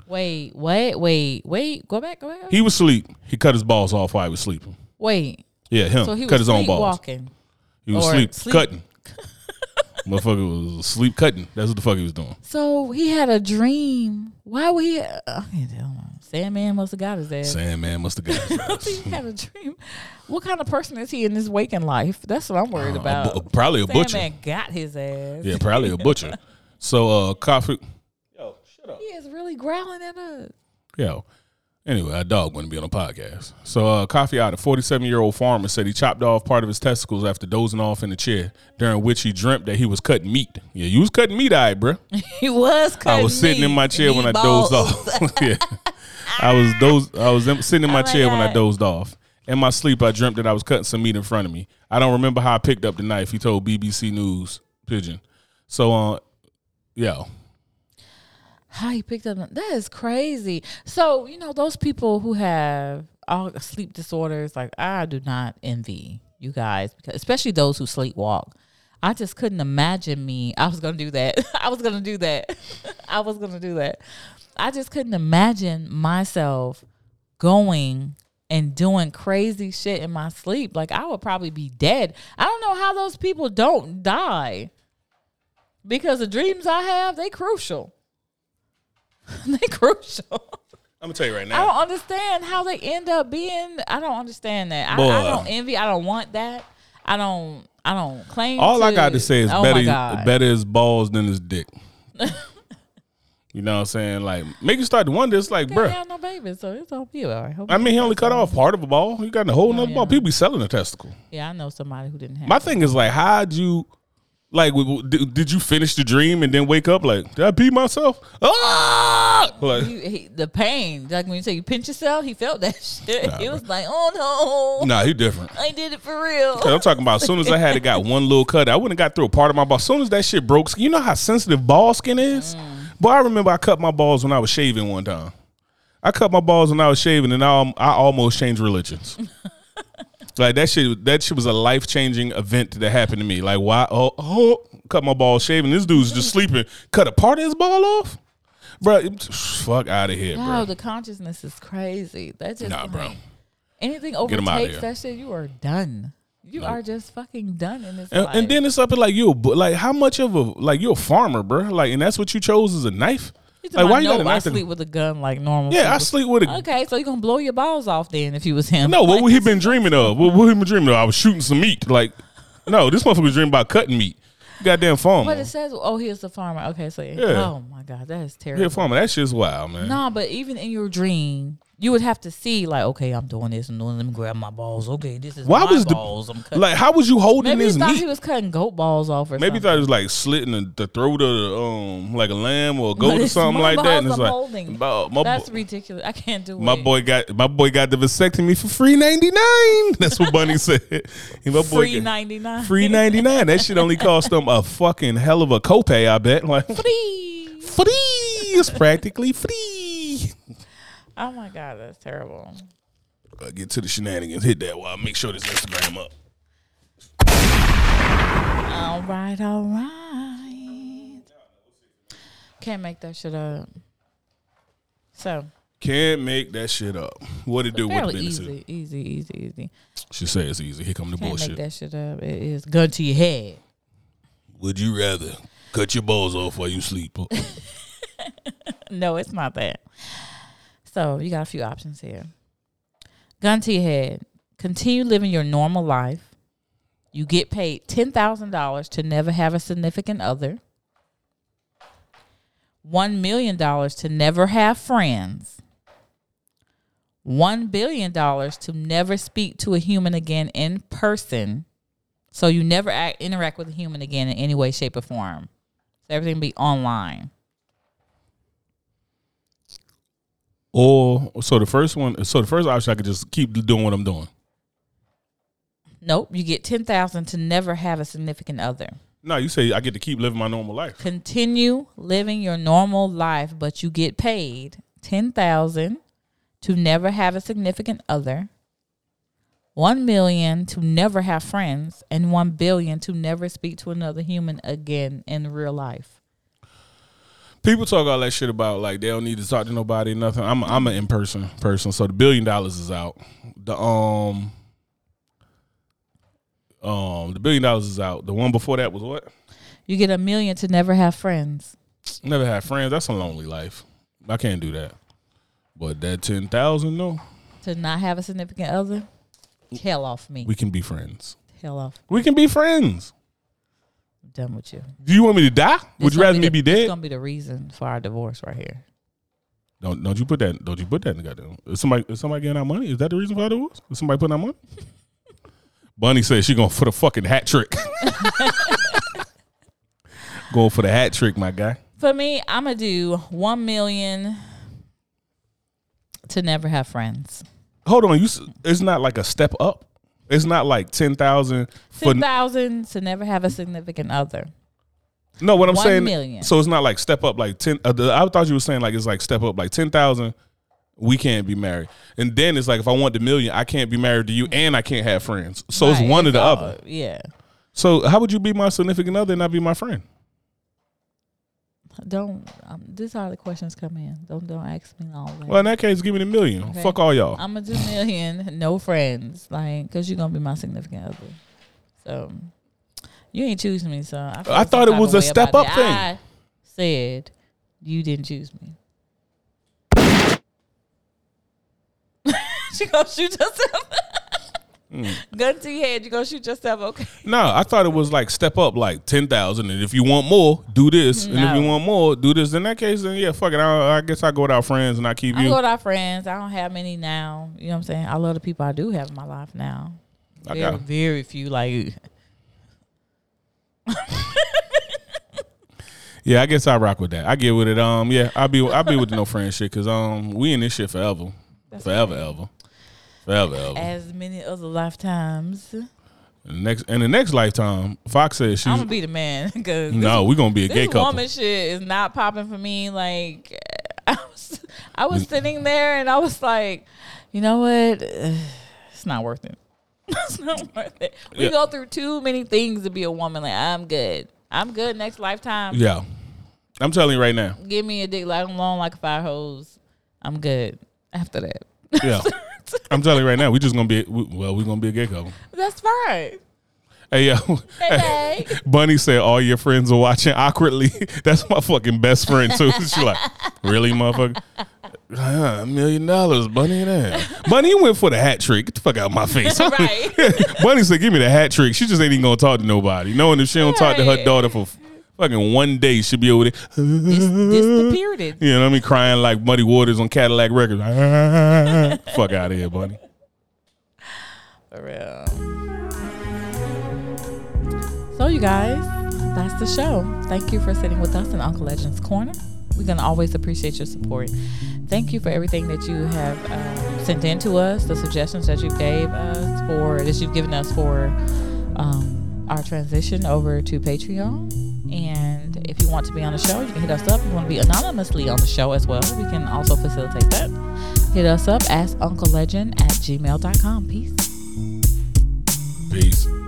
Wait, wait, wait, wait. Go back, go back. He was asleep. He cut his balls off while he was sleeping. wait. Yeah, him So he cut was his own balls. walking. He was sleep, sleep- cutting. Motherfucker was sleep cutting. That's what the fuck he was doing. So he had a dream. Why would he? Uh, I can't tell. Sandman must have got his ass. Sandman must have got his ass. he had a dream. What kind of person is he in his waking life? That's what I'm worried Uh, a about. bu- probably a butcher. Sandman got his ass. Yeah, probably a butcher. So uh, Kofi. Yo, shut up. He is really growling at us. Yo. Anyway, our dog wouldn't be on a podcast. So, uh, Kofi out, a 47 year old farmer, said he chopped off part of his testicles after dozing off in a chair, during which he dreamt that he was cutting meat. Yeah, you was cutting meat, all right, bro. He was. Cutting. I was sitting in my chair when I dozed off. yeah. I was dozed, I was sitting in my Oh my chair when I dozed off. In my sleep, I dreamt that I was cutting some meat in front of me. I don't remember how I picked up the knife. He told BBC News Pidgin. So, uh, yo, How he picked up? That is crazy. So you know those people who have all sleep disorders. Like I do not envy you guys because especially those who sleepwalk. I just couldn't imagine me. I was gonna do that. I was gonna do that. I was gonna do that. I just couldn't imagine myself going and doing crazy shit in my sleep. Like I would probably be dead. I don't know how those people don't die. Because the dreams I have, they crucial. they crucial. I'm gonna tell you right now. I don't understand how they end up being. I don't understand that. I, I don't envy. I don't want that. I don't. I don't claim. All I got to say is oh better, better is balls than his dick. you know what I'm saying? Like, make you start to wonder. It's like, have no babies, so it's all you. All right. Hope I mean, he only cut off part of a ball. He got a whole nother yeah. ball. People be selling a testicle. Yeah, I know somebody who didn't have. My thing is like, how'd you, like, did, did you finish the dream and then wake up like, did I pee myself? Ah! Like, He, he, the pain, like when you say you pinch yourself, he felt that shit. he was like, "Oh no, nah, he different. I did it for real." I'm talking about as soon as I had it got one little cut, I wouldn't have got through a part of my ball. As soon as that shit broke, you know how sensitive ball skin is? Boy, I remember I cut my balls when I was shaving one time. I cut my balls when I was shaving and I, I almost changed religions. like that shit that shit was a life changing event that happened to me. Like why oh, oh cut my balls shaving. This dude's just sleeping. Cut a part of his ball off? bro. Fuck out of here, No, bro. the consciousness is crazy. That's just Nah, bro. like, anything 'em outta overtakes that shit, you are done. You No. are just fucking done in this And, life. and then it's up at like you, like how much of a like you're a farmer, bro. Like, and that's what you chose as a knife. Like, like, why you got a I knife in- sleep with a gun like normal. Yeah, I sleep with a. Okay, so you gonna blow your balls off then if you was him? No, what Like, would he been dreaming of? What would he been dreaming of? I was shooting some meat. Like, no, this motherfucker was dreaming about cutting meat. Goddamn farmer. But it says, oh, he is a farmer. Okay, so Yeah. oh my god, that is terrible. Yeah, farmer. That shit's wild, man. No, but even in your dream, you would have to see like, okay, I'm doing this and doing. Let me grab my balls. Okay, this is Why my was the- balls. I'm cutting. Like, how was you holding Maybe he this thought meat? he was cutting goat balls off or Maybe he something. thought it was like slitting the, the throat of the, um like a lamb or a goat or it's something my like that. And balls it's I'm like, holding. "Bo- my, That's bo- ridiculous. I can't do my it. boy got my boy got the vasectomy for free ninety nine. That's what Bunny said. And my boy free got- ninety nine. free ninety nine. That shit only cost them a fucking hell of a copay. I bet. Like Free. free. It's practically free. Oh my god, that's terrible. Uh, get to the shenanigans. Hit that while I make sure this Instagram up. All right, all right. Can't make that shit up. So Can't make that shit up. What it do? What the business easy, easy, easy, easy. She says it's easy. Here come the Can't bullshit. make that shit up. It is gun to your head. Would you rather cut your balls off while you sleep? No, it's not that. So you got a few options here. Gun to your head. Continue living your normal life. You get paid ten thousand dollars to never have a significant other. One million dollars to never have friends. One billion dollars to never speak to a human again in person. So you never act, interact with a human again in any way, shape, or form. So everything be online. Or so the first one. So the first option, I could just keep doing what I'm doing. Nope, you get ten thousand to never have a significant other. No, you say I get to keep living my normal life. Continue living your normal life, but you get paid ten thousand to never have a significant other. One million to never have friends, and one billion to never speak to another human again in real life. People talk all that shit about like they don't need to talk to nobody, nothing. I'm I'm an in person person, so the billion dollars is out. The um um the billion dollars is out. The one before that was what? You get a million to never have friends. Never have friends. That's a lonely life. I can't do that. But that ten thousand, no, To not have a significant other, hell off me. we can be friends. Hell off. We can be friends. Done with you. Do you want me to die? Would you rather me the- be dead? It's gonna be the reason for our divorce right here. Don't don't you put that don't you put that in the goddamn is somebody is somebody getting our money? Is that the reason for our divorce? Is somebody putting our money? Bunny says she going for the fucking hat trick. going for the hat trick, my guy. For me, I'm gonna do one million to never have friends. Hold on, you it's not like a step up. It's not like ten thousand. Ten thousand to never have a significant other. no. What I'm one saying, million. so it's not like step up like ten. Uh, the, I thought you were saying like it's like step up like ten thousand. We can't be married, and then it's like if I want the million, I can't be married to you, and I can't have friends. So it's one or the all- other. Yeah. So how would you be my significant other and not be my friend? Don't. Um, this is how the questions come in. Don't don't ask me all that. Well, in that case, give me the million. Okay. Fuck all y'all. I'm do million, no friends, like because you're gonna be my significant other. So you ain't choosing me, so I, I thought it was a step up that. thing. I said you didn't choose me. she gonna shoot herself. Mm. Gun to your head, you gonna shoot yourself? Okay. No, I thought it was like step up like ten thousand, and if you want more, do this, and if you want more, do this. In that case, then yeah, fuck it. I, I guess I go with our friends and I keep I you. go with our friends. I don't have many now. You know what I'm saying? I love the people I do have in my life now. I Very, got 'em. very few. Like Yeah, I guess I rock with that. I get with it. Um, yeah, I'll be I'll be with no friend shit because um we in this shit forever, forever, ever, forever, ever. as many other lifetimes. Next in the next lifetime, Fox says she's I'm gonna be the man because no, we're gonna be a gay couple. woman shit is not popping for me. Like I was, I was mm. sitting there and I was like, you know what? It's not worth it. it's not worth it. We Yeah. go through too many things to be a woman. Like I'm good. I'm good next lifetime. Yeah. I'm telling you right now. Give me a dick like I'm long like a fire hose. I'm good after that. Yeah. I'm telling you right now, we just gonna be we, well, we're gonna be a gay couple. That's fine. Hey yo, Hey, babe. Bunny said all your friends are watching awkwardly. That's my fucking best friend too. She like, really, motherfucker? Ah, a million dollars, Bunny. That Bunny went for the hat trick. Get the fuck out of my face. right. Bunny said, "Give me the hat trick." She just ain't even gonna talk to nobody, knowing if she don't talk to her daughter for fucking one day, she'll be over there. This, this period. You know what I mean? Crying like Muddy Waters on Cadillac Records. fuck out of here, Bunny. For real. So, you guys, that's the show. Thank you for sitting with us in Uncle Legend's Corner. We're going to always appreciate your support. Thank you for everything that you have um, sent in to us, the suggestions that you gave us for, that you've given us for um, our transition over to Patreon. And if you want to be on the show, you can hit us up. If you want to be anonymously on the show as well, we can also facilitate that. Hit us up, ask Uncle Legend at gmail.com. Peace. Peace.